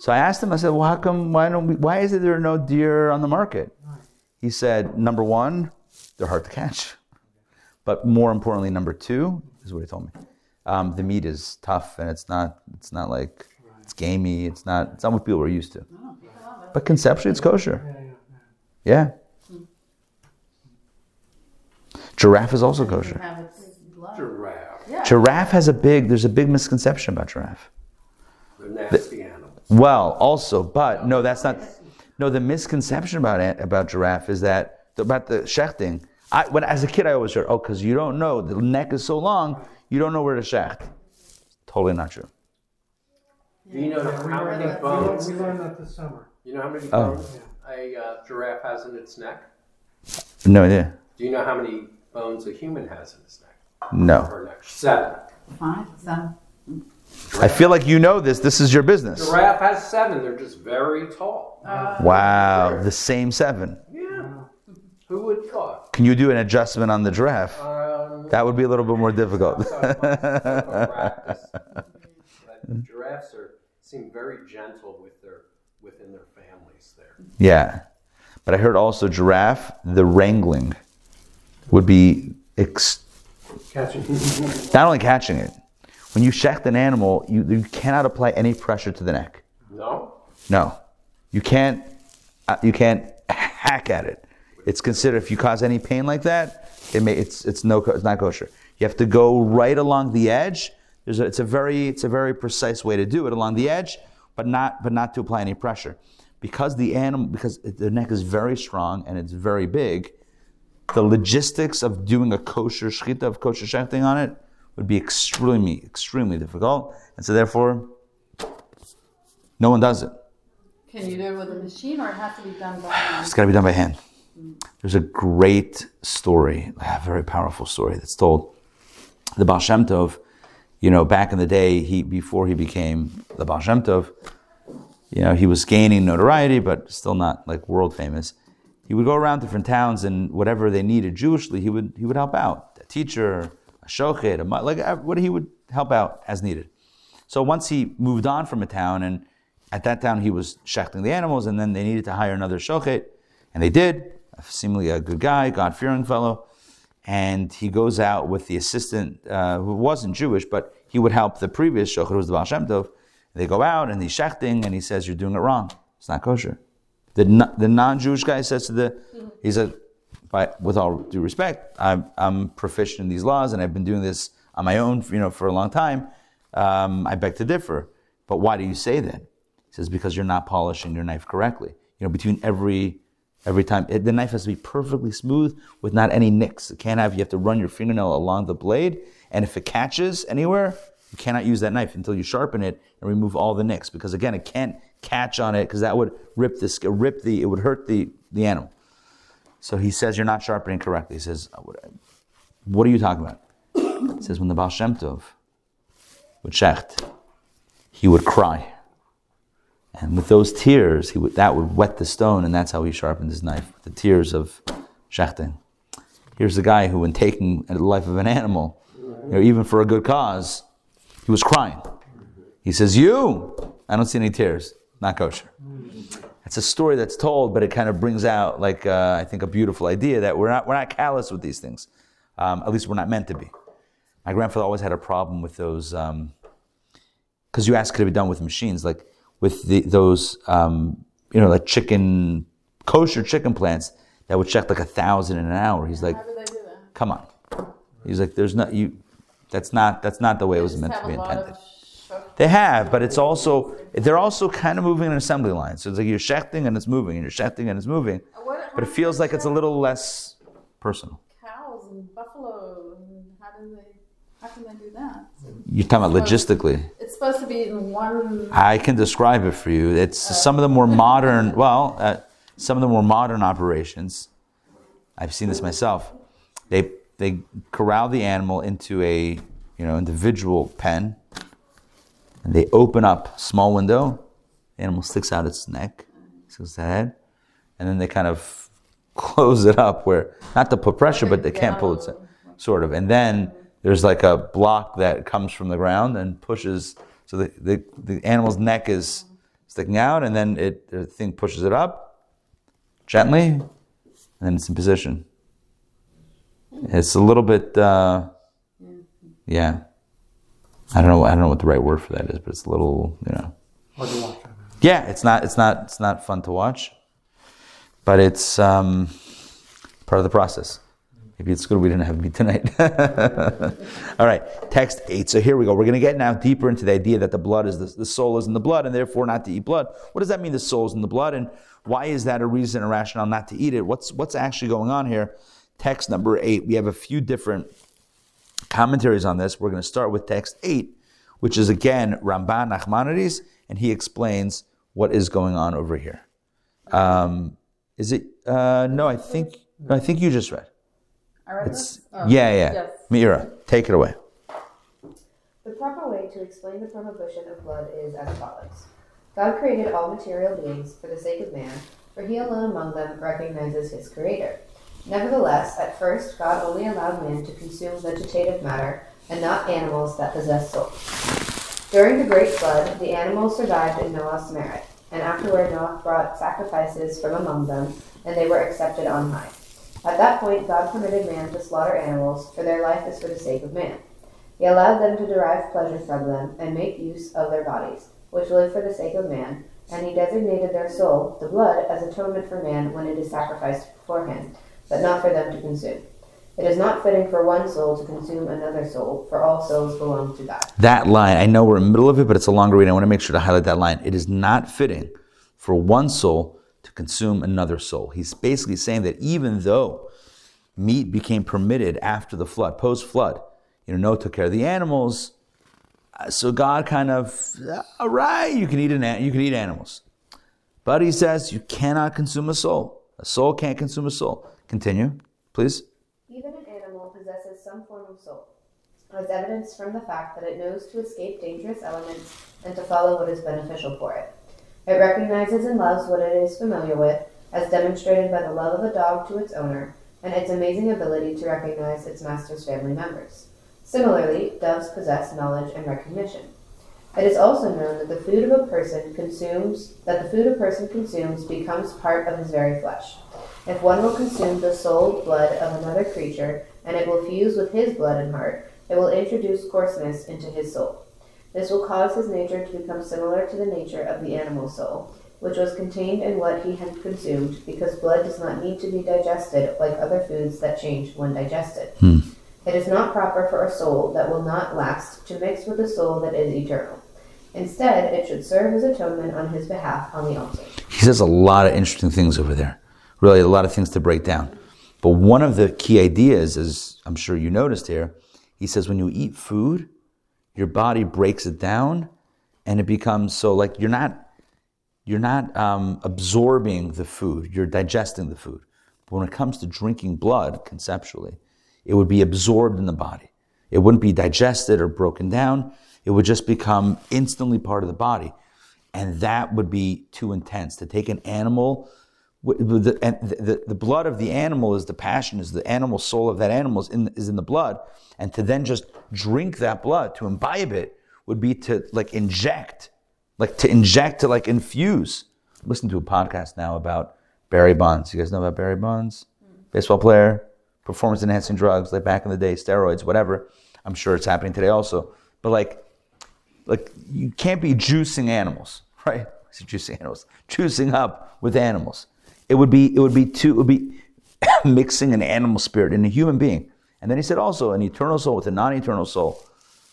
So I asked him. I said, "Well, how come? Why don't we? Why is it there are no deer on the market?" He said, "Number one, they're hard to catch, but more importantly, number two is what he told me. Um, the meat is tough, and it's not. It's not like it's gamey. It's not. It's not what people are used to. But conceptually, it's kosher. Yeah, yeah, yeah. Yeah. Giraffe is also kosher. have blood. Giraffe. Yeah. Giraffe has a big. There's a big misconception about giraffe. They're nasty animals. Well, also, but no, that's not. No, the misconception about about giraffe is that about the shechting. I, when as a kid, I always heard, oh, because you don't know the neck is so long, you don't know where to shecht. Totally not true. Do you know We how many that- bones? We learned that this summer. You know how many Oh. bones a uh, giraffe has in its neck? No idea. Do you know how many bones a human has in its neck? No. Her neck. Seven. Five, seven. I feel like you know this. This is your business. Giraffe has seven. They're just very tall. Wow, the same seven. Yeah. Who would thought? Can you do an adjustment on the giraffe? Um, That would be a little bit more difficult. But giraffes are seem very gentle with their within their families there. Yeah. But I heard also giraffe, the wrangling would be ex- not only catching it. When you shecht an animal, you, you cannot apply any pressure to the neck. No? No. You can't uh, you can't hack at it. It's considered if you cause any pain like that, it may, it's it's no it's not kosher. You have to go right along the edge. There's a, it's a very it's a very precise way to do it along the edge, but not but not to apply any pressure. Because the animal because the neck is very strong and it's very big, the logistics of doing a kosher shchita of kosher shechting on it would be extremely extremely difficult, and so therefore, no one does it. Can you do it with a machine or it has to be done by hand? It's got to be done by hand. There's a great story, a very powerful story that's told. The Baal Shem Tov, you know, back in the day, he before he became the Baal Shem Tov, you know, he was gaining notoriety, but still not like world famous. He would go around different towns and whatever they needed Jewishly, he would he would help out. A teacher, a shochet, a like uh, what he would help out as needed. So once he moved on from a town, and at that town he was shechting the animals, and then they needed to hire another shochet, and they did. Seemingly a good guy, God fearing fellow, and he goes out with the assistant uh, who wasn't Jewish, but he would help the previous shochet, who was the Baal Shem Tov. They go out and he's shechting, and he says, "You're doing it wrong. It's not kosher." The, non- the non-Jewish guy says to the, he says, by, with all due respect, I'm, I'm proficient in these laws and I've been doing this on my own, you know, for a long time. Um, I beg to differ. But why do you say that? He says, because you're not polishing your knife correctly. You know, between every every time, it, the knife has to be perfectly smooth with not any nicks. It can't have, you have to run your fingernail along the blade. And if it catches anywhere, you cannot use that knife until you sharpen it and remove all the nicks. Because again, it can't catch on it because that would rip the, rip the, it would hurt the, the animal. So he says, You're not sharpening correctly. He says, What are you talking about? He says, When the Baal Shem Tov would shecht, he would cry. And with those tears, he would, that would wet the stone, and that's how he sharpened his knife, with the tears of shechting. Here's a guy who, when taking the life of an animal, know, even for a good cause, he was crying. He says, You, I don't see any tears, not kosher. It's a story that's told, but it kind of brings out, like, uh, I think, a beautiful idea that we're not, we're not callous with these things. Um, at least we're not meant to be. My grandfather always had a problem with those, because you asked, could it be done with machines? Like with the, those, um, you know, like chicken, kosher chicken plants that would check like a thousand in an hour. He's like, How do they do that? come on. He's like, there's not, you, that's not, that's not the way it was meant to be intended. They have, but it's also they're also kind of moving an assembly line. So it's like you're shechting and it's moving, and you're shechting and it's moving. But it feels like it's a little less personal. Cows and buffalo, and how do they? How can they do that? You're talking about logistically. It's supposed to be in one. I can describe it for you. It's some of the more modern, well, uh, some of the more modern operations. I've seen this myself. They they corral the animal into a you know individual pen, and they open up small window. The animal sticks out its neck, sticks its head, and then they kind of close it up where not to put pressure, but they can't pull it sort of. And then there's like a block that comes from the ground and pushes. So the, the, the animal's neck is sticking out, and then it the thing pushes it up gently, and then it's in position. It's a little bit, uh, yeah. I don't know. I don't know what the right word for that is, but it's a little, you know. Hard to watch. Yeah, it's not. It's not. It's not fun to watch, but it's um, part of the process. Maybe it's good we didn't have meat tonight. All right, text eight. So here we go. We're going to get now deeper into the idea that the blood is the, the soul is in the blood, and therefore not to eat blood. What does that mean? The soul is in the blood, and why is that a reason, a rationale not to eat it? What's what's actually going on here? Text number eight. We have a few different commentaries on this. We're going to start with text eight, which is again Ramban Nachmanides, and he explains what is going on over here. Um, is it? Uh, no, I think no, I think you just read. I read It's this? Oh, yeah, yeah. Yes. Meira, take it away. The proper way to explain the prohibition of blood is as follows God created all material beings for the sake of man, for he alone among them recognizes his creator. Nevertheless, at first, God only allowed man to consume vegetative matter and not animals that possess soul. During the great flood, the animals survived in Noah's merit, and afterward Noah brought sacrifices from among them, and they were accepted on high. At that point, God permitted man to slaughter animals, for their life is for the sake of man. He allowed them to derive pleasure from them and make use of their bodies, which live for the sake of man, and he designated their soul, the blood, as atonement for man when it is sacrificed beforehand, but not for them to consume. It is not fitting for one soul to consume another soul, for all souls belong to God. That line, I know we're in the middle of it, but it's a longer read. I want to make sure to highlight that line. It is not fitting for one soul to consume another soul. He's basically saying that even though meat became permitted after the flood, post flood, you know, Noah took care of the animals. uh, So God kind of, all right, you can eat an- you can eat animals, but He says you cannot consume a soul. A soul can't consume a soul. Continue, please. Even an animal possesses some form of soul, as evidenced from the fact that it knows to escape dangerous elements and to follow what is beneficial for it. It recognizes and loves what it is familiar with, as demonstrated by the love of a dog to its owner, and its amazing ability to recognize its master's family members. Similarly, doves possess knowledge and recognition. It is also known that the food of a person consumes that the food a person consumes becomes part of his very flesh. If one will consume the soul blood of another creature, and it will fuse with his blood and heart, it will introduce coarseness into his soul. This will cause his nature to become similar to the nature of the animal soul, which was contained in what he had consumed, because blood does not need to be digested like other foods that change when digested. Hmm. It is not proper for a soul that will not last to mix with a soul that is eternal. Instead, it should serve as atonement on his behalf on the altar. He says a lot of interesting things over there. Really, a lot of things to break down. But one of the key ideas, as I'm sure you noticed here, he says when you eat food, your body breaks it down, and it becomes so like you're not you're not um, absorbing the food, you're digesting the food. But when it comes to drinking blood, conceptually, it would be absorbed in the body. It wouldn't be digested or broken down. It would just become instantly part of the body. And that would be too intense. To take an animal, the, and the, blood of the animal is the passion, is the animal soul of that animal is in, is in the blood. And to then just drink that blood, to imbibe it, would be to like inject, like to inject, to like infuse. Listen to a podcast now about Barry Bonds. You guys know about Barry Bonds? Baseball player, performance enhancing drugs, like back in the day, steroids, whatever. I'm sure it's happening today also. But like, like you can't be juicing animals, right? Juicing animals, juicing up with animals. It would be, it would be too, it would be mixing an animal spirit in a human being. And then he said also an eternal soul with a non-eternal soul.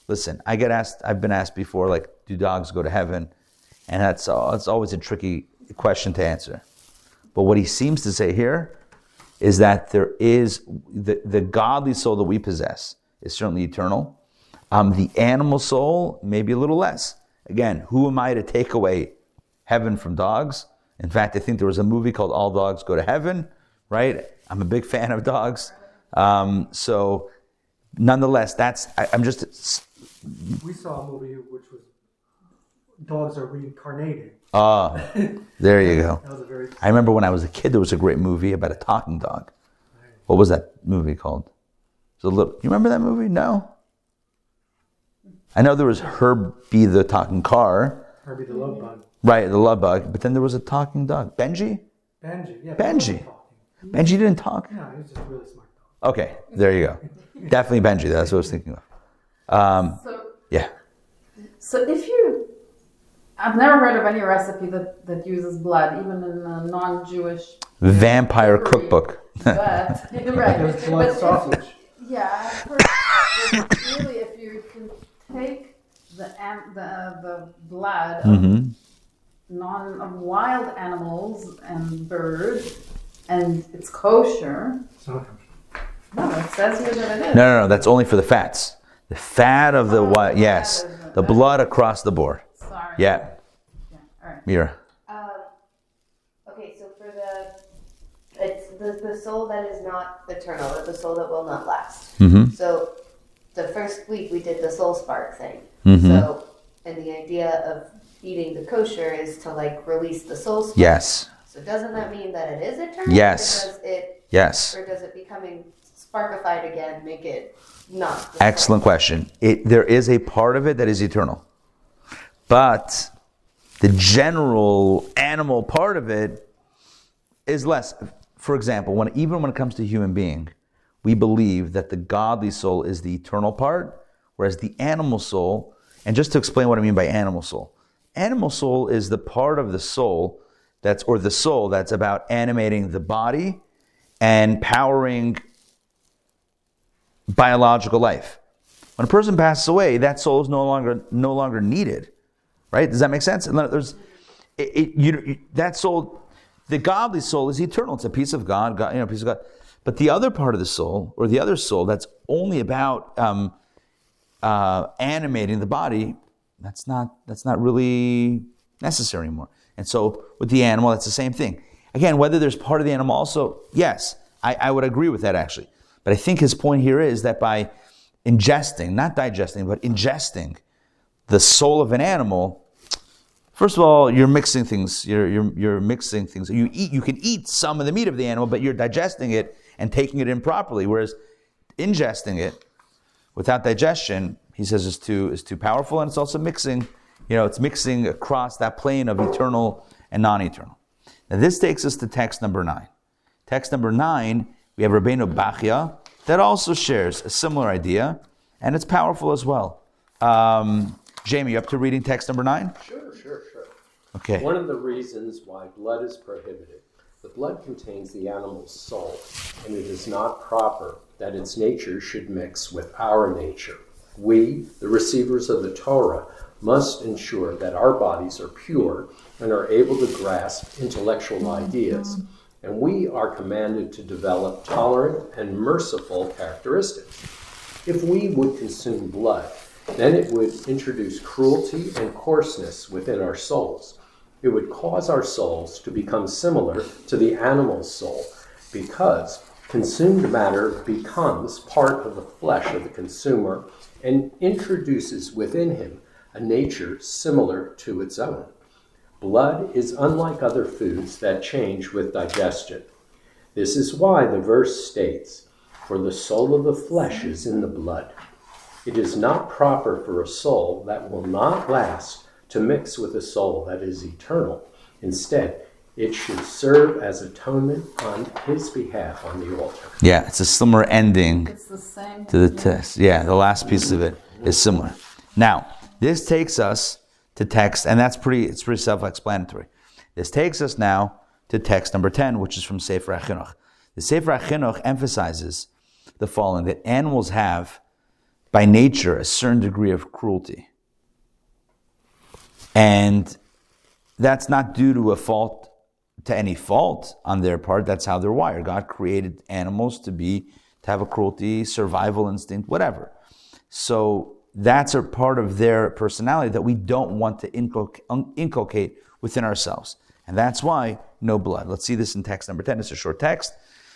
Listen, I get asked, I've been asked before, like, do dogs go to heaven? And that's, that's always a tricky question to answer. But what he seems to say here is that there is the, the godly soul that we possess is certainly eternal. Um, the animal soul, maybe a little less. Again, who am I to take away heaven from dogs? In fact, I think there was a movie called All Dogs Go to Heaven, right? I'm a big fan of dogs. Um, so, nonetheless, that's, I, I'm just, We saw a movie which was dogs are reincarnated. ah, there you go. That was a very I remember when I was a kid, there was a great movie about a talking dog. What was that movie called? It was a little, you remember that movie? No? I know there was Herbie the talking car, Herbie the Love Bug. Right, the love bug, but then there was a talking dog. Benji? Benji, yeah. Benji. talking. Benji didn't talk? Yeah, he's just a really smart dog. Okay, there you go. Definitely Benji, that's what I was thinking of. Um, So, yeah. so if you, I've never heard of any recipe that, that uses blood, even in a non-Jewish. Vampire cookbook. But right, There's blood but if- sausage. Yeah, I've heard that really if you can take the the the blood of hmm non of wild animals and birds, and it's kosher. It's not No, it says here that it is. No, no, no, that's only for the fats. The fat of the Oh, what? Yes, the- the blood across the board. Sorry. Yeah, Yeah. All right. Mira. Um, okay, so for the, it's the, the soul that is not eternal, or the soul that will not last. Mm-hmm. So the first week we did the soul spark thing. Mhm. So, and the idea of eating the kosher is to like release the soul spark. Yes, So doesn't that mean that it is eternal? Yes. Or does it, yes. or does it becoming sparkified again make it not? Excellent question. It, there is a part of it that is eternal, but the general animal part of it is less. For example, when even when it comes to human being, we believe that the godly soul is the eternal part, whereas the animal soul, and just to explain what I mean by animal soul, animal soul is the part of the soul that's or the soul that's about animating the body and powering biological life. When a person passes away, that soul is no longer no longer needed. Right? Does that make sense? There's it, it, you- that soul, the godly soul is eternal. It's a piece of God, God, you know, piece of God. But the other part of the soul, or the other soul, that's only about um, uh, animating the body. That's not that's not really necessary anymore. And so with the animal, that's the same thing. Again, whether there's part of the animal also, yes, I, I would agree with that actually. But I think his point here is that by ingesting, not digesting, but ingesting the soul of an animal, first of all, you're mixing things. You're, you're, you're mixing things. You eat, you can eat some of the meat of the animal, but you're digesting it and taking it in properly. Whereas ingesting it without digestion, he says, is too is too powerful, and it's also mixing. You know, it's mixing across that plane of eternal and non-eternal. Now, this takes us to text number nine. Text number nine, we have Rabbeinu Bachya that also shares a similar idea, and it's powerful as well. Um, Jamie, you up to reading text number nine? Sure, sure, sure. Okay. One of the reasons why blood is prohibited, the blood contains the animal's soul, and it is not proper that its nature should mix with our nature. We, the receivers of the Torah, must ensure that our bodies are pure and are able to grasp intellectual ideas, and we are commanded to develop tolerant and merciful characteristics. If we would consume blood, then it would introduce cruelty and coarseness within our souls. It would cause our souls to become similar to the animal's soul because consumed matter becomes part of the flesh of the consumer and introduces within him a nature similar to its own. Blood is unlike other foods that change with digestion. This is why the verse states, For the soul of the flesh is in the blood. It is not proper for a soul that will not last to mix with a soul that is eternal. Instead, it should serve as atonement on his behalf on the altar. Yeah, it's a similar ending It's the same. to the test. Yeah, the last piece of it is similar. Now, this takes us to text, and that's pretty. It's pretty self-explanatory. This takes us now to text number ten, which is from Sefer HaChinuch. The Sefer HaChinuch emphasizes the following: that animals have, by nature, a certain degree of cruelty, and that's not due to a fault to any fault on their part. That's how they're wired. God created animals to be to have a cruelty, survival instinct, whatever. So that's a part of their personality that we don't want to inculcate, within ourselves. And that's why no blood. Let's see this in text number 10. It's a short text.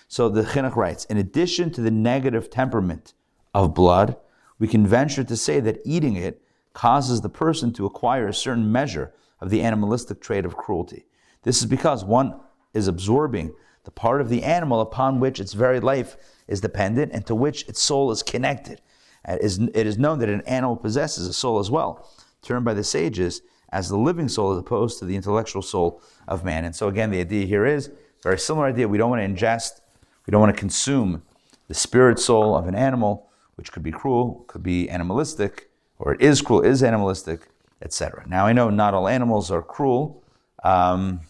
So the Chinuch writes In addition to the negative temperament of blood, we can venture to say that eating it causes the person to acquire a certain measure of the animalistic trait of cruelty. This is because one is absorbing the part of the animal upon which its very life is dependent and to which its soul is connected. It is known that an animal possesses a soul as well, termed by the sages as the living soul as opposed to the intellectual soul of man. And so, again, the idea here is very similar idea. We don't want to ingest, we don't want to consume the spirit soul of an animal, which could be cruel, could be animalistic, or it is cruel, is animalistic, etc. Now, I know not all animals are cruel. Um,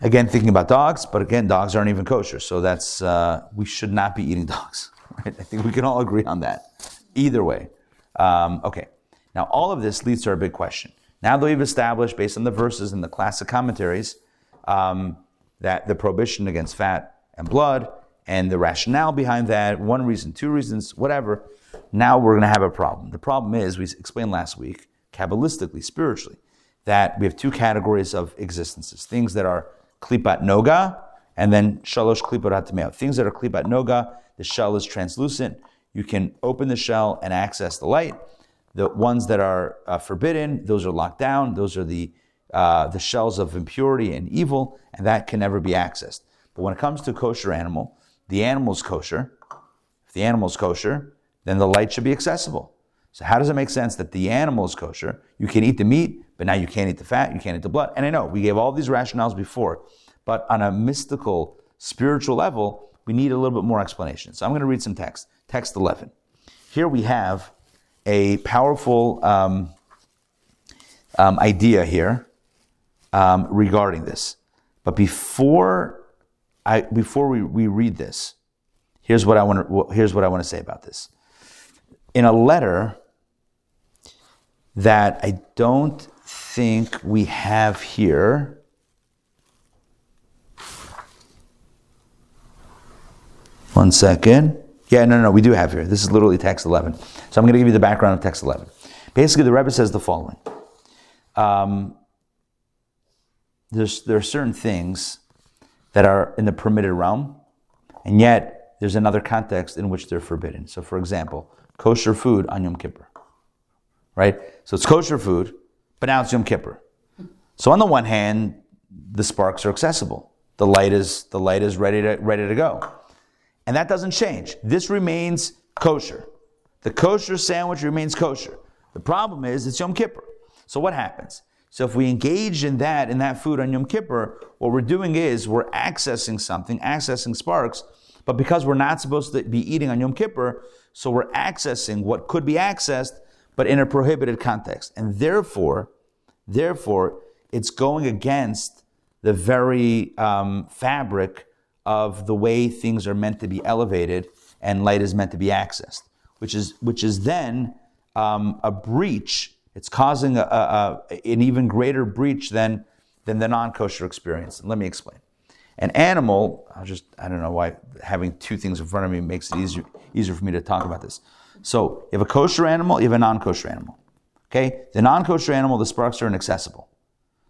again, thinking about dogs, but again, dogs aren't even kosher, so that's uh, we should not be eating dogs. Right? I think we can all agree on that. Either way, um, okay. Now, all of this leads to our big question. Now that we've established, based on the verses and the classic commentaries, um, that the prohibition against fat and blood and the rationale behind that, one reason, two reasons, whatever, now we're going to have a problem. The problem is, we explained last week, Kabbalistically, spiritually, that we have two categories of existences things that are klipat noga and then shalosh klipat hatameo. Things that are klipat noga, the shell is translucent. You can open the shell and access the light. The ones that are uh, forbidden, those are locked down. Those are the uh, the shells of impurity and evil, and that can never be accessed. But when it comes to kosher animal, the animal's kosher. If the animal's kosher, then the light should be accessible. So how does it make sense that the animal is kosher? You can eat the meat, but now you can't eat the fat, you can't eat the blood. And I know we gave all these rationales before, but on a mystical, spiritual level, we need a little bit more explanation. So I'm going to read some text. Text 11. Here we have a powerful um, um, idea here um, regarding this. But before I, before we, we read this, here's what I want to here's what I want to say about this in a letter that I don't think we have here. One second. Yeah, no, no, we do have here. This is literally text 11. So I'm going to give you the background of text 11. Basically, the Rebbe says the following. Um, there's, there are certain things that are in the permitted realm, and yet there's another context in which they're forbidden. So, for example, kosher food on Yom Kippur. Right? So it's kosher food, but now it's Yom Kippur. So on the one hand, the sparks are accessible. The light is the light is ready to ready to go. And that doesn't change. This remains kosher. The kosher sandwich remains kosher. The problem is it's Yom Kippur. So what happens? So if we engage in that, in that food on Yom Kippur, what we're doing is we're accessing something, accessing sparks, but because we're not supposed to be eating on Yom Kippur, so we're accessing what could be accessed, but in a prohibited context. And therefore, therefore, it's going against the very um, fabric of the way things are meant to be elevated and light is meant to be accessed, which is which is then um, a breach. It's causing a, a, an even greater breach than than the non-kosher experience. Let me explain. An animal, I'll just, I don't know why having two things in front of me makes it easier, easier for me to talk about this. So you have a kosher animal, you have a non kosher animal. Okay? The non kosher animal, the sparks are inaccessible.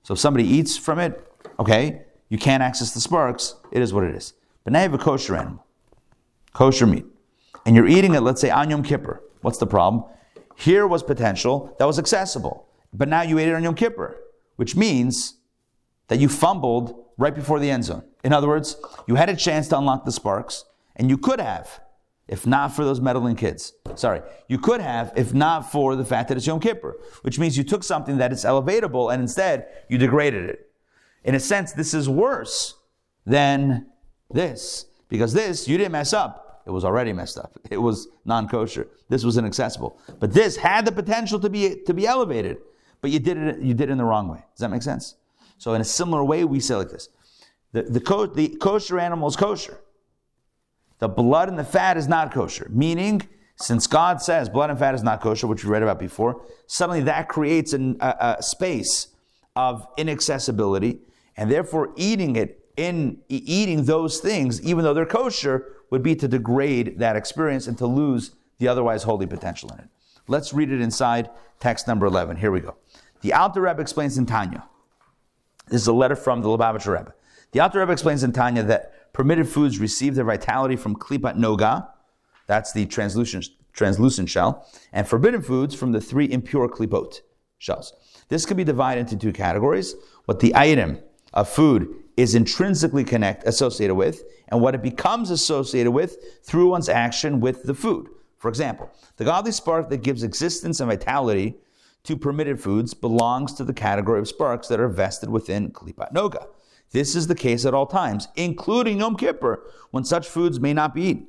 So if somebody eats from it, okay, you can't access the sparks, it is what it is. But now you have a kosher animal, kosher meat, and you're eating it, let's say, on Yom Kippur. What's the problem? Here was potential that was accessible, but now you ate it on Yom Kippur, which means that you fumbled right before the end zone. In other words, you had a chance to unlock the sparks, and you could have, if not for those meddling kids. Sorry, you could have, if not for the fact that it's Yom Kippur, which means you took something that is elevatable and instead you degraded it. In a sense, this is worse than this, because this, you didn't mess up. It was already messed up. It was non kosher. This was inaccessible. But this had the potential to be, to be elevated, but you did, it, you did it in the wrong way. Does that make sense? So, in a similar way, we say like this the, the, co- the kosher animal is kosher. The blood and the fat is not kosher. Meaning, since God says blood and fat is not kosher, which we read about before, suddenly that creates an, a, a space of inaccessibility, and therefore eating it in eating those things, even though they're kosher, would be to degrade that experience and to lose the otherwise holy potential in it. Let's read it inside text number 11. Here we go. The Alter Rebbe explains in Tanya. This is a letter from the Lubavitcher Rebbe. The Alter Rebbe explains in Tanya that permitted foods receive their vitality from klipat noga, that's the translucent, translucent shell, and forbidden foods from the three impure klipot shells. This can be divided into two categories: what the item of food is intrinsically connect associated with, and what it becomes associated with through one's action with the food. For example, the godly spark that gives existence and vitality to permitted foods belongs to the category of sparks that are vested within Klipat Noga. This is the case at all times, including Yom Kippur, when such foods may not be eaten.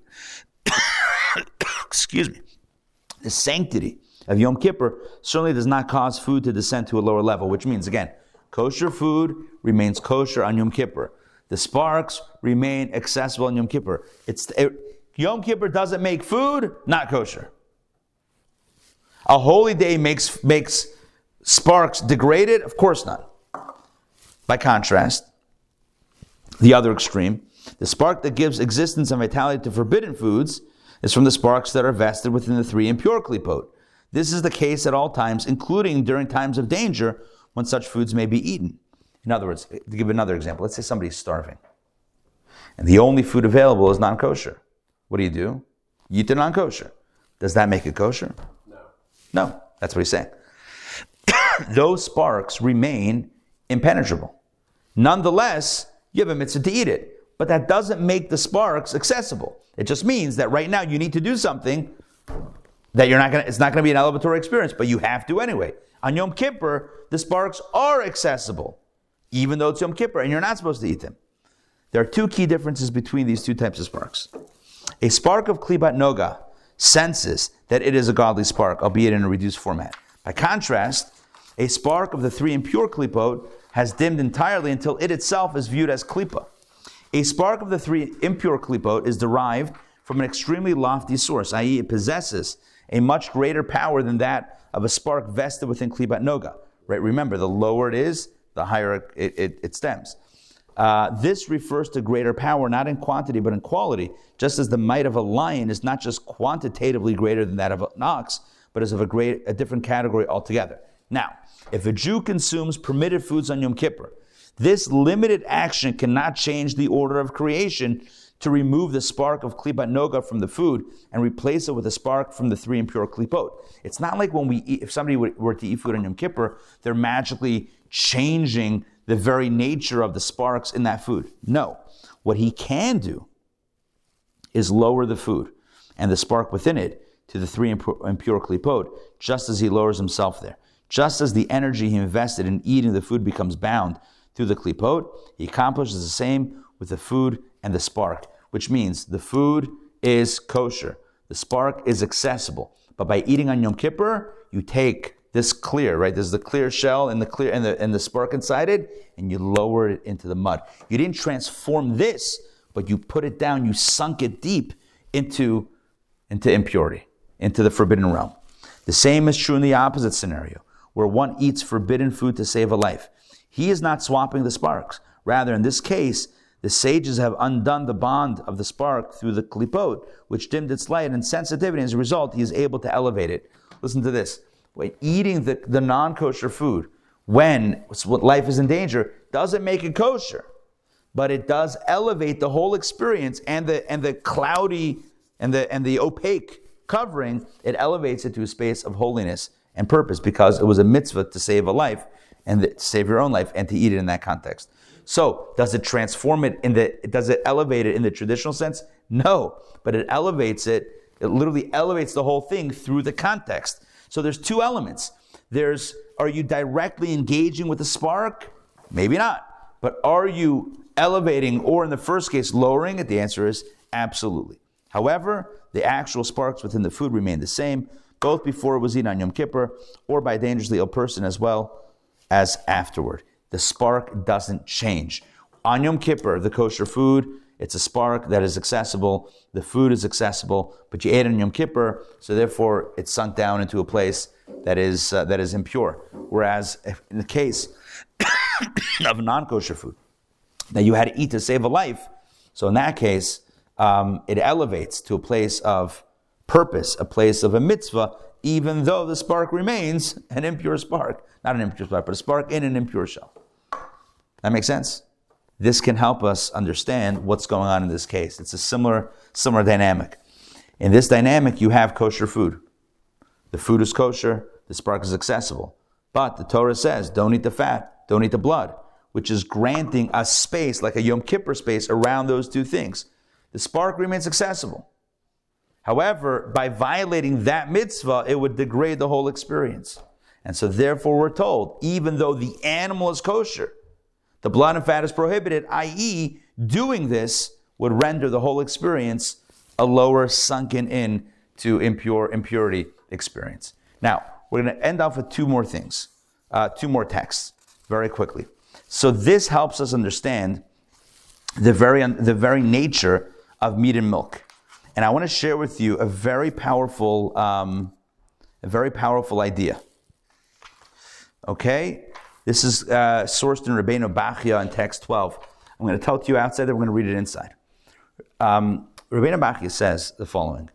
Excuse me. The sanctity of Yom Kippur certainly does not cause food to descend to a lower level, which means, again, kosher food remains kosher on Yom Kippur. The sparks remain accessible on Yom Kippur. It's, it, Yom Kippur doesn't make food not kosher. A holy day makes, makes sparks degraded? Of course not. By contrast, the other extreme, the spark that gives existence and vitality to forbidden foods is from the sparks that are vested within the three impure klipot. This is the case at all times, including during times of danger when such foods may be eaten. In other words, to give another example, let's say somebody's starving and the only food available is non kosher. What do you do? You eat the non kosher. Does that make it kosher? No. No, that's what he's saying. Those sparks remain impenetrable. Nonetheless, you have a mitzvah to eat it, but that doesn't make the sparks accessible. It just means that right now you need to do something that you're not gonna, it's not gonna be an elevatory experience, but you have to anyway. On Yom Kippur, the sparks are accessible, even though it's Yom Kippur, and you're not supposed to eat them. There are two key differences between these two types of sparks. A spark of Klipat Noga senses that it is a godly spark, albeit in a reduced format. By contrast, a spark of the three impure klipot has dimmed entirely until it itself is viewed as klipa. A spark of the three impure klipot is derived from an extremely lofty source, i.e., it possesses a much greater power than that of a spark vested within klipat noga. Right? Remember, the lower it is, the higher it, it, it stems. Uh, this refers to greater power, not in quantity, but in quality, just as the might of a lion is not just quantitatively greater than that of an ox, but is of a, great, a different category altogether. Now, if a Jew consumes permitted foods on Yom Kippur, this limited action cannot change the order of creation to remove the spark of klipat noga from the food and replace it with a spark from the three impure klipot. It's not like when we eat, if somebody were to eat food on Yom Kippur, they're magically changing the very nature of the sparks in that food. No. What he can do is lower the food and the spark within it to the three impure klipot, just as he lowers himself there. Just as the energy he invested in eating the food becomes bound through the klipot, he accomplishes the same with the food and the spark, which means the food is kosher, the spark is accessible. But by eating on Yom Kippur, you take this clear, right? There's the clear shell and the clear and the and the spark inside it, and you lower it into the mud. You didn't transform this, but you put it down, you sunk it deep into, into impurity, into the forbidden realm. The same is true in the opposite scenario, where one eats forbidden food to save a life. He is not swapping the sparks. Rather, in this case, the sages have undone the bond of the spark through the klipot, which dimmed its light and sensitivity. As a result, he is able to elevate it. Listen to this when eating the, the non-kosher food when life is in danger doesn't make it kosher but it does elevate the whole experience and the and the cloudy and the and the opaque covering it elevates it to a space of holiness and purpose because it was a mitzvah to save a life and to save your own life and to eat it in that context so does it transform it in the does it elevate it in the traditional sense no but it elevates it it literally elevates the whole thing through the context so there's two elements. There's are you directly engaging with the spark? Maybe not. But are you elevating or in the first case lowering it? The answer is absolutely. However, the actual sparks within the food remain the same, both before it was eaten on Yom Kippur or by a dangerously ill person as well as afterward. The spark doesn't change. On Yom Kippur, the kosher food, it's a spark that is accessible. The food is accessible, but you ate on Yom Kippur, so therefore it's sunk down into a place that is uh, that is impure. Whereas in the case of non-kosher food that you had to eat to save a life, so in that case um, it elevates to a place of purpose, a place of a mitzvah, even though the spark remains an impure spark. Not an impure spark, but a spark in an impure shell. That makes sense? This can help us understand what's going on in this case. It's a similar, similar dynamic. In this dynamic, you have kosher food. The food is kosher, the spark is accessible. But the Torah says, don't eat the fat, don't eat the blood, which is granting a space, like a Yom Kippur space, around those two things. The spark remains accessible. However, by violating that mitzvah, it would degrade the whole experience. And so, therefore, we're told, even though the animal is kosher, the blood and fat is prohibited, i.e., doing this would render the whole experience a lower, sunken in to impure impurity experience. Now, we're going to end off with two more things, uh, two more texts, very quickly. So this helps us understand the very the very nature of meat and milk, and I want to share with you a very powerful, um, a very powerful idea. Okay, this is uh, sourced in Rabbeinu Bachya in text 12. I'm going to tell it to you outside, then we're going to read it inside. Um, Rabbeinu Bachya says the following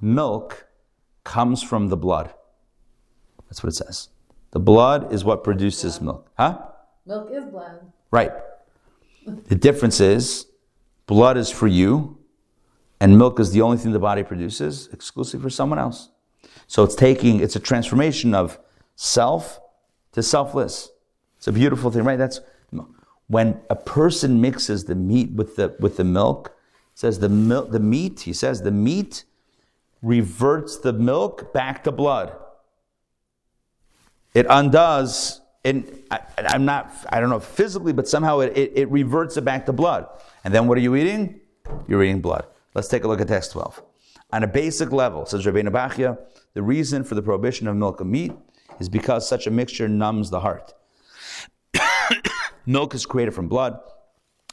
Milk comes from the blood. That's what it says. The blood is what produces milk. Huh? Milk is blood. Right. The difference is blood is for you, and milk is the only thing the body produces exclusively for someone else. So it's taking, it's a transformation of self to selfless. It's a beautiful thing, right? That's when a person mixes the meat with the with the milk. Says the milk, the meat. He says the meat reverts the milk back to blood. It undoes. And I, am not. I don't know physically, but somehow it, it, it reverts it back to blood. And then what are you eating? You're eating blood. Let's take a look at text 12. On a basic level, says Rabbeinu Bachya, the reason for the prohibition of milk and meat is because such a mixture numbs the heart. Milk is created from blood,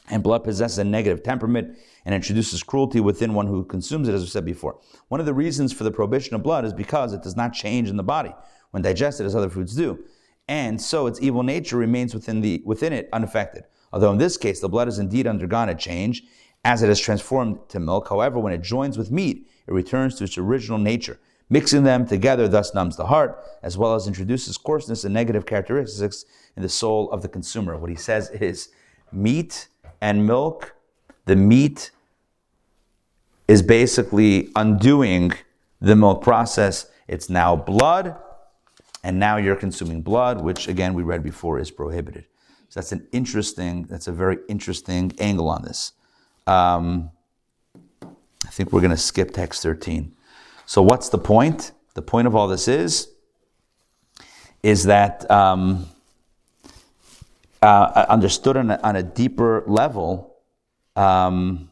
and blood possesses a negative temperament and introduces cruelty within one who consumes it, as we said before. One of the reasons for the prohibition of blood is because it does not change in the body when digested as other foods do. And so its evil nature remains within, the, within it unaffected. Although in this case, the blood has indeed undergone a change as it is transformed to milk. However, when it joins with meat, it returns to its original nature. Mixing them together thus numbs the heart, as well as introduces coarseness and negative characteristics in the soul of the consumer. What he says is meat and milk, the meat is basically undoing the milk process. It's now blood, and now you're consuming blood, which again we read before is prohibited. So that's an interesting, that's a very interesting angle on this. Um, I think we're going to skip text 13. So what's the point? The point of all this is, is that um, uh, understood on a, on a, deeper level, um,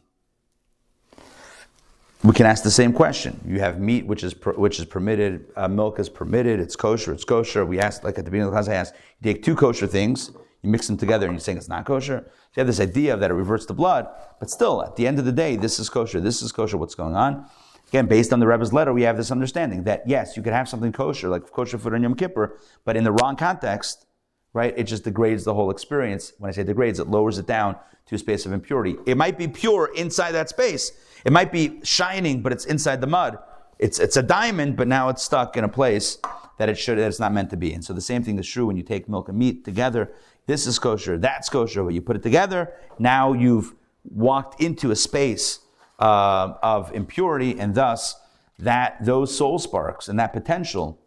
we can ask the same question. You have meat, which is per, which is permitted, uh, milk is permitted, it's kosher, it's kosher. We asked, like at the beginning of the class, I asked, you take two kosher things, you mix them together, and you're saying it's not kosher. So you have this idea that it reverts to blood, but still, at the end of the day, this is kosher, this is kosher. What's going on? Again, based on the Rebbe's letter, we have this understanding that yes, you could have something kosher, like kosher food on Yom Kippur, but in the wrong context, right? It just degrades the whole experience. When I say degrades, it lowers it down to a space of impurity. It might be pure inside that space. It might be shining, but it's inside the mud. It's, it's a diamond, but now it's stuck in a place that it should, that it's not meant to be. And so the same thing is true when you take milk and meat together. This is kosher, that's kosher. But you put it together, now you've walked into a space uh, of impurity, and thus that those soul sparks and that potential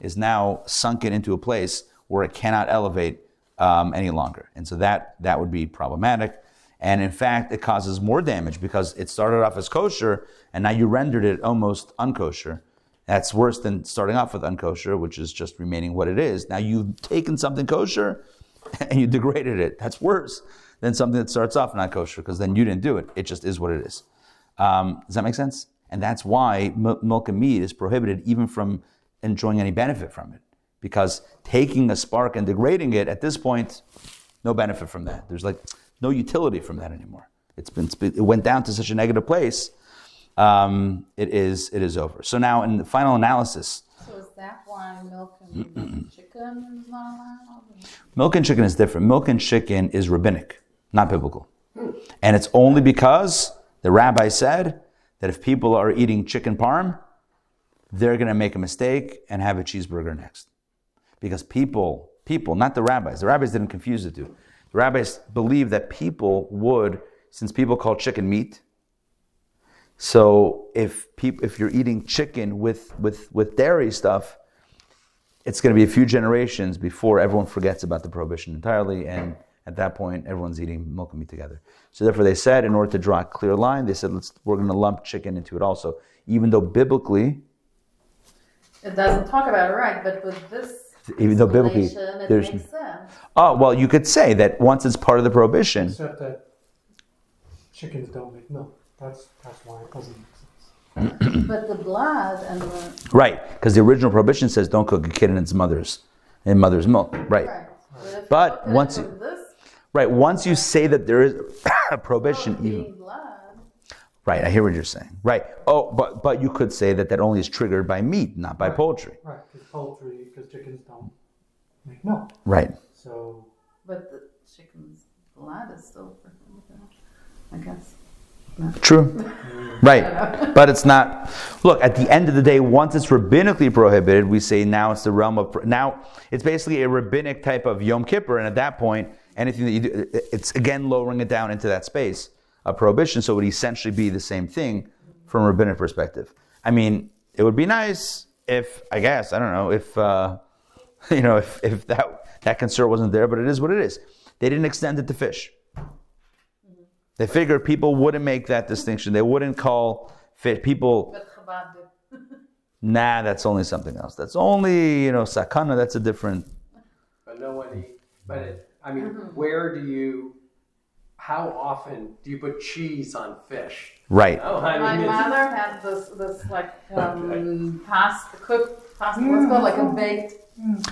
is now sunken into a place where it cannot elevate um, any longer. And so that, that would be problematic. And in fact, it causes more damage because it started off as kosher and now you rendered it almost unkosher. That's worse than starting off with unkosher, which is just remaining what it is. Now you've taken something kosher and you degraded it. That's worse than something that starts off not kosher because then you didn't do it. It just is what it is. Um, does that make sense? And that's why milk and meat is prohibited even from enjoying any benefit from it because taking a spark and degrading it at this point, no benefit from that. There's like no utility from that anymore. It's been it went down to such a negative place. Um, it is it is over. So now in the final analysis. That why milk and chicken is not allowed? Milk and chicken is different. Milk and chicken is rabbinic, not biblical, hmm. and it's only because the rabbi said that if people are eating chicken parm, they're going to make a mistake and have a cheeseburger next. Because people, people, not the rabbis, the rabbis didn't confuse the two. The rabbis believed that people would, since people call chicken meat, so if peop, if you're eating chicken with, with, with dairy stuff, it's going to be a few generations before everyone forgets about the prohibition entirely, and at that point, everyone's eating milk and meat together. So therefore, they said, in order to draw a clear line, they said, let's we're going to lump chicken into it also, even though biblically, It doesn't talk about it right, but with this Even though biblically, it there's- makes sense. oh well, you could say that once it's part of the prohibition, Except that chickens don't make milk. That's, that's why it doesn't make sense. But the blood and the right? Because the original prohibition says don't cook a kid in its mother's in mother's milk, right? right. But, But you look at it once you- this Right. Once you say that there is a prohibition, not even blood, right, I hear what you're saying. Right. Oh, but but you could say that that only is triggered by meat, not by Right. poultry. Right, because poultry, because chickens don't make milk. Right. So, but the chicken's blood is still I guess. True. Right. But it's not. Look, at the end of the day, once it's rabbinically prohibited, we say now it's the realm of. Now it's basically a rabbinic type of Yom Kippur, and at that point, anything that you do, it's again lowering it down into that space of prohibition. So it would essentially be the same thing from a rabbinic perspective. I mean, it would be nice if, I guess, I don't know, if, uh, you know, if, if that, that concern wasn't there, but it is what it is. They didn't extend it to fish. They figured people wouldn't make that distinction. They wouldn't call fish people. But Chabad did. Nah, that's only something else. That's only you know sakana. That's a different. But no one eat. But it, I mean, where do you? How often do you put cheese on fish? Right. Oh, I My mean, it's- mother had this, this like um, pasta, cooked pasta. What's called like a baked.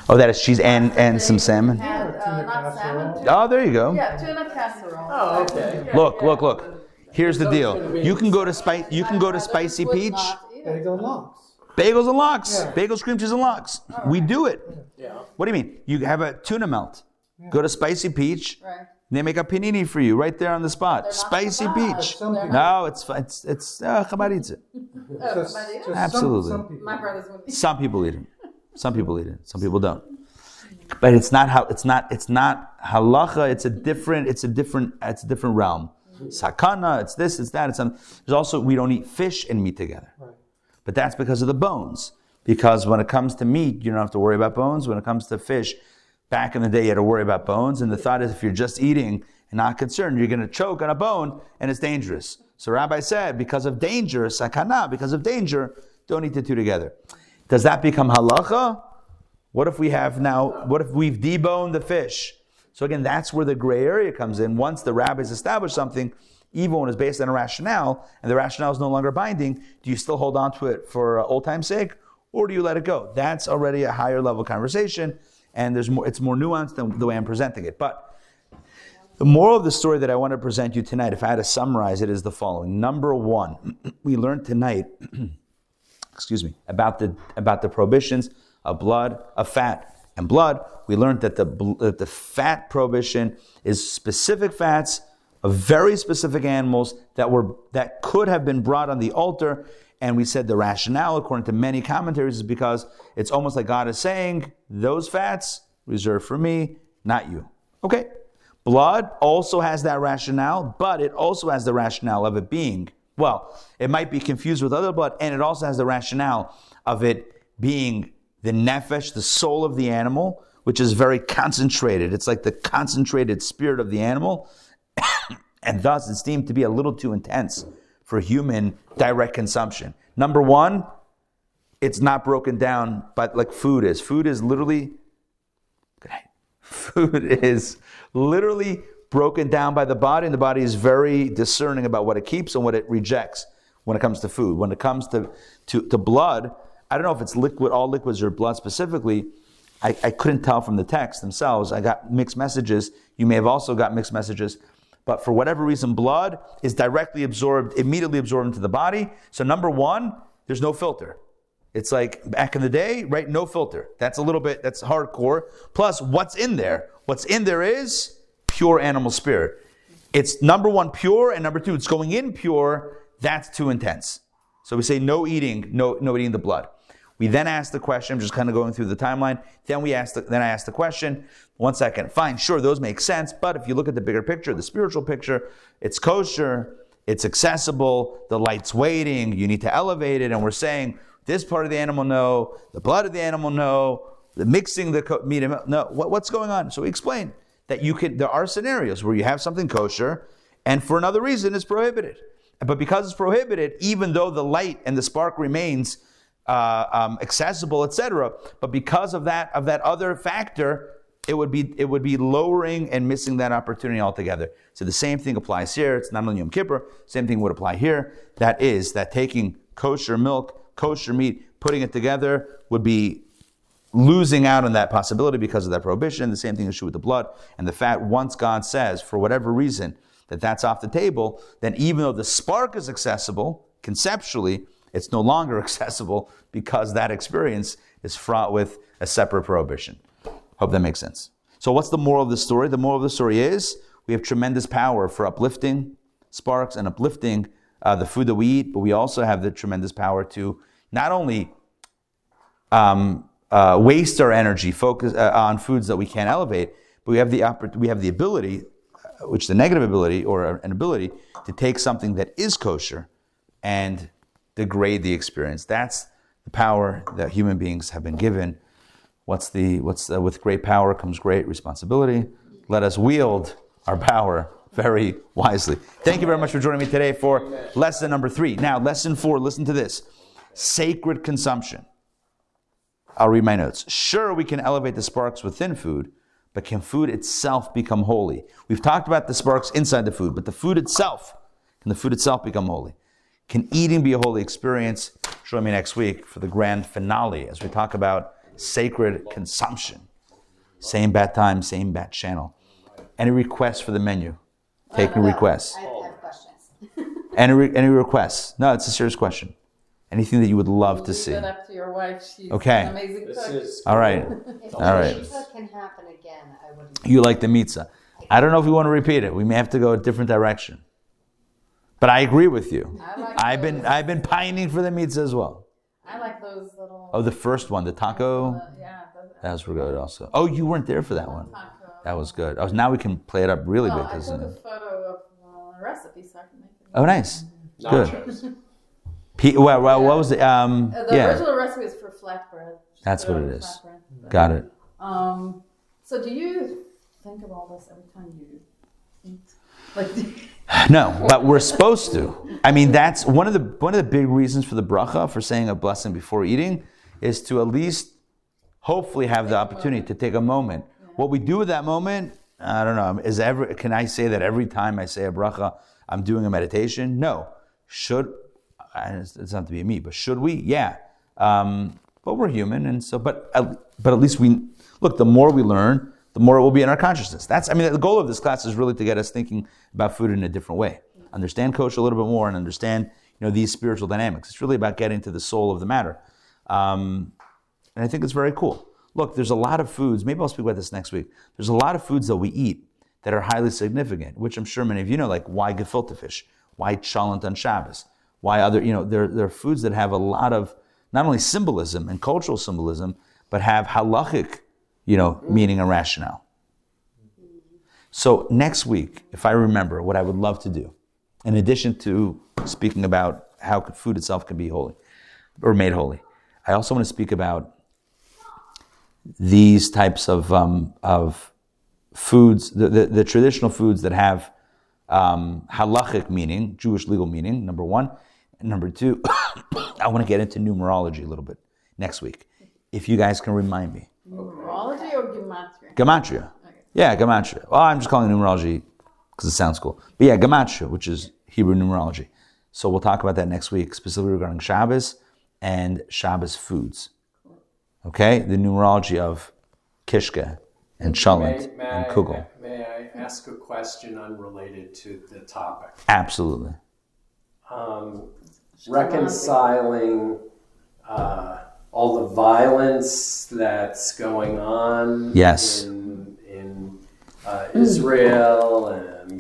Oh, that is cheese and and some salmon. Had, uh, not salmon. Oh, there you go. yeah, tuna casserole. Oh, okay. Yeah, Look, yeah. look, look. Here's the deal. You can go to spice. You can go to My mother spicy would peach. not eat it. bagel lox. Bagels and lox. Yeah. Bagels, cream cheese, and lox. We do it. Yeah. What do you mean? You have a tuna melt. Go to spicy peach. Right. They make a panini for you right there on the spot. Spicy Chabad. peach. Some They're people- not- No, it's it's it's uh, Chabad it. Oh, Just- but it is. just some- Absolutely. some people. My brothers eat. Some people eat it. Some people eat it. Some people don't. But it's not how it's not it's not halacha. It's a different it's a different it's a different realm. Sakana. It's this. It's that. It's some, there's also we don't eat fish and meat together. But that's because of the bones. Because when it comes to meat, you don't have to worry about bones. When it comes to fish, back in the day, you had to worry about bones. And the thought is if you're just eating and not concerned, you're going to choke on a bone and it's dangerous. So Rabbi said, because of danger, sakana, because of danger, don't eat the two together. Does that become halacha? What if we have now, what if we've deboned the fish? So again, that's where the gray area comes in. Once the rabbis establish something, even when it's based on a rationale, and the rationale is no longer binding, do you still hold on to it for uh, old time's sake, or do you let it go? That's already a higher level conversation, and there's more. It's more nuanced than the way I'm presenting it. But the moral of the story that I want to present you tonight, if I had to summarize it, is the following. Number one, we learned tonight, excuse me, about the about the prohibitions of blood, of fat and blood. We learned that the that the fat prohibition is specific fats of very specific animals that were that could have been brought on the altar. And we said the rationale, according to many commentaries, is because it's almost like God is saying, those fats reserved for me, not you. Okay. Blood also has that rationale, but it also has the rationale of it being, well, it might be confused with other blood, and it also has the rationale of it being the nefesh, the soul of the animal, which is very concentrated. It's like the concentrated spirit of the animal, and thus it's deemed to be a little too intense for human direct consumption. Number one, it's not broken down, but like food is. Food is literally. Food is literally broken down by the body, and the body is very discerning about what it keeps and what it rejects when it comes to food. When it comes to, to, to blood, I don't know if it's liquid, all liquids or blood specifically. I, I couldn't tell from the text themselves. I got mixed messages. You may have also got mixed messages. But for whatever reason, blood is directly absorbed, immediately absorbed into the body. So, number one, there's no filter. It's like back in the day, right? No filter. That's a little bit, that's hardcore. Plus, what's in there? What's in there is pure animal spirit. It's number one, pure, and number two, it's going in pure. That's too intense. So we say no eating, no, no eating the blood. We then ask the question, I'm just kind of going through the timeline. Then we ask the, then I ask the question, one second, fine, sure, those make sense, but if you look at the bigger picture, the spiritual picture, it's kosher, it's accessible, the light's waiting, you need to elevate it, and we're saying this part of the animal no, the blood of the animal no, the mixing the co- meat no, what, what's going on? So we explain that you could, there are scenarios where you have something kosher and for another reason it's prohibited. But because it's prohibited, even though the light and the spark remains uh, um, accessible, etc., but because of that of that other factor, it would be it would be lowering and missing that opportunity altogether. So the same thing applies here. It's not only Yom Kippur. Same thing would apply here. That is that taking kosher milk, kosher meat, putting it together would be losing out on that possibility because of that prohibition. The same thing is true with the blood and the fat. Once God says, for whatever reason, that that's off the table, then even though the spark is accessible conceptually, it's no longer accessible because that experience is fraught with a separate prohibition. Hope that makes sense. So, what's the moral of the story? The moral of the story is we have tremendous power for uplifting sparks and uplifting uh, the food that we eat, but we also have the tremendous power to not only um, uh, waste our energy focus uh, on foods that we can't elevate, but we have the oppor- we have the ability, uh, which the negative ability or an ability to take something that is kosher and degrade the experience. That's the power that human beings have been given. What's the what's uh, with great power comes great responsibility. Let us wield our power very wisely. Thank you very much for joining me today for lesson number three. Now, lesson four. Listen to this: sacred consumption. I'll read my notes. Sure, we can elevate the sparks within food, but can food itself become holy? We've talked about the sparks inside the food, but the food itself, can the food itself become holy? Can eating be a holy experience? Join me next week for the grand finale as we talk about sacred consumption. Same bat time, same bat channel. Any requests for the menu? Taking requests. I have questions. Any, re- any requests? No, it's a serious question. Anything that you would love to see? it up to your wife. She's Okay. an amazing This cook. is All right. If All right. pizza can happen again, I wouldn't. You like the pizza. I don't know if we want to repeat it. We may have to go a different direction. But I agree with you. I like I've been those- I've been pining for the pizza as well. I like those little. Oh, the first one, the taco. uh, yeah, those, That was good also. Oh, you weren't there for that one. taco. That was good. Oh, now we can play it up really Well, big. I 'cause, took a photo of uh, a recipe so I can make it. oh, nice. Good. nachos. P- well, well, what was it? Um, the yeah, original recipe is for flatbread. That's what it is. flatbread. got it. Um, so do you think of all this every time you eat? Like, No, but we're supposed to. I mean, that's one of the one of the big reasons for the bracha for saying a blessing before eating is to at least hopefully have the opportunity to take a moment. What we do with that moment, I don't know. Is ever can I say that every time I say a bracha, I'm doing a meditation? No. Should it's, it's not to be me, but should we? Yeah. Um, but we're human, and so but but at least we look. The more we learn, the more it will be in our consciousness. That's I mean the goal of this class is really to get us thinking about food in a different way. Understand kosher a little bit more and understand you know these spiritual dynamics. It's really about getting to the soul of the matter. Um, and I think it's very cool. Look, there's a lot of foods, maybe I'll speak about this next week. There's a lot of foods that we eat that are highly significant, which I'm sure many of you know, like why gefilte fish, why cholent on Shabbos, why other, you know, there, there are foods that have a lot of not only symbolism and cultural symbolism, but have halachic, you know, meaning and rationale. So next week, if I remember what I would love to do, in addition to speaking about how food itself can be holy or made holy, I also want to speak about these types of, um, of foods, the, the, the traditional foods that have um, halachic meaning, Jewish legal meaning, number one. And number two, I want to get into numerology a little bit next week. If you guys can remind me. numerology or gematria? Gematria. Yeah, Gematria. Well, I'm just calling it numerology because it sounds cool. But yeah, Gematria, which is Hebrew numerology. So we'll talk about that next week, specifically regarding Shabbos and Shabbos foods. Okay? The numerology of Kishka and Cholent May, may, and I, Kugel. may I ask a question unrelated to the topic? Absolutely. Um, reconciling uh, all the violence that's going on Yes. in, in uh, Israel and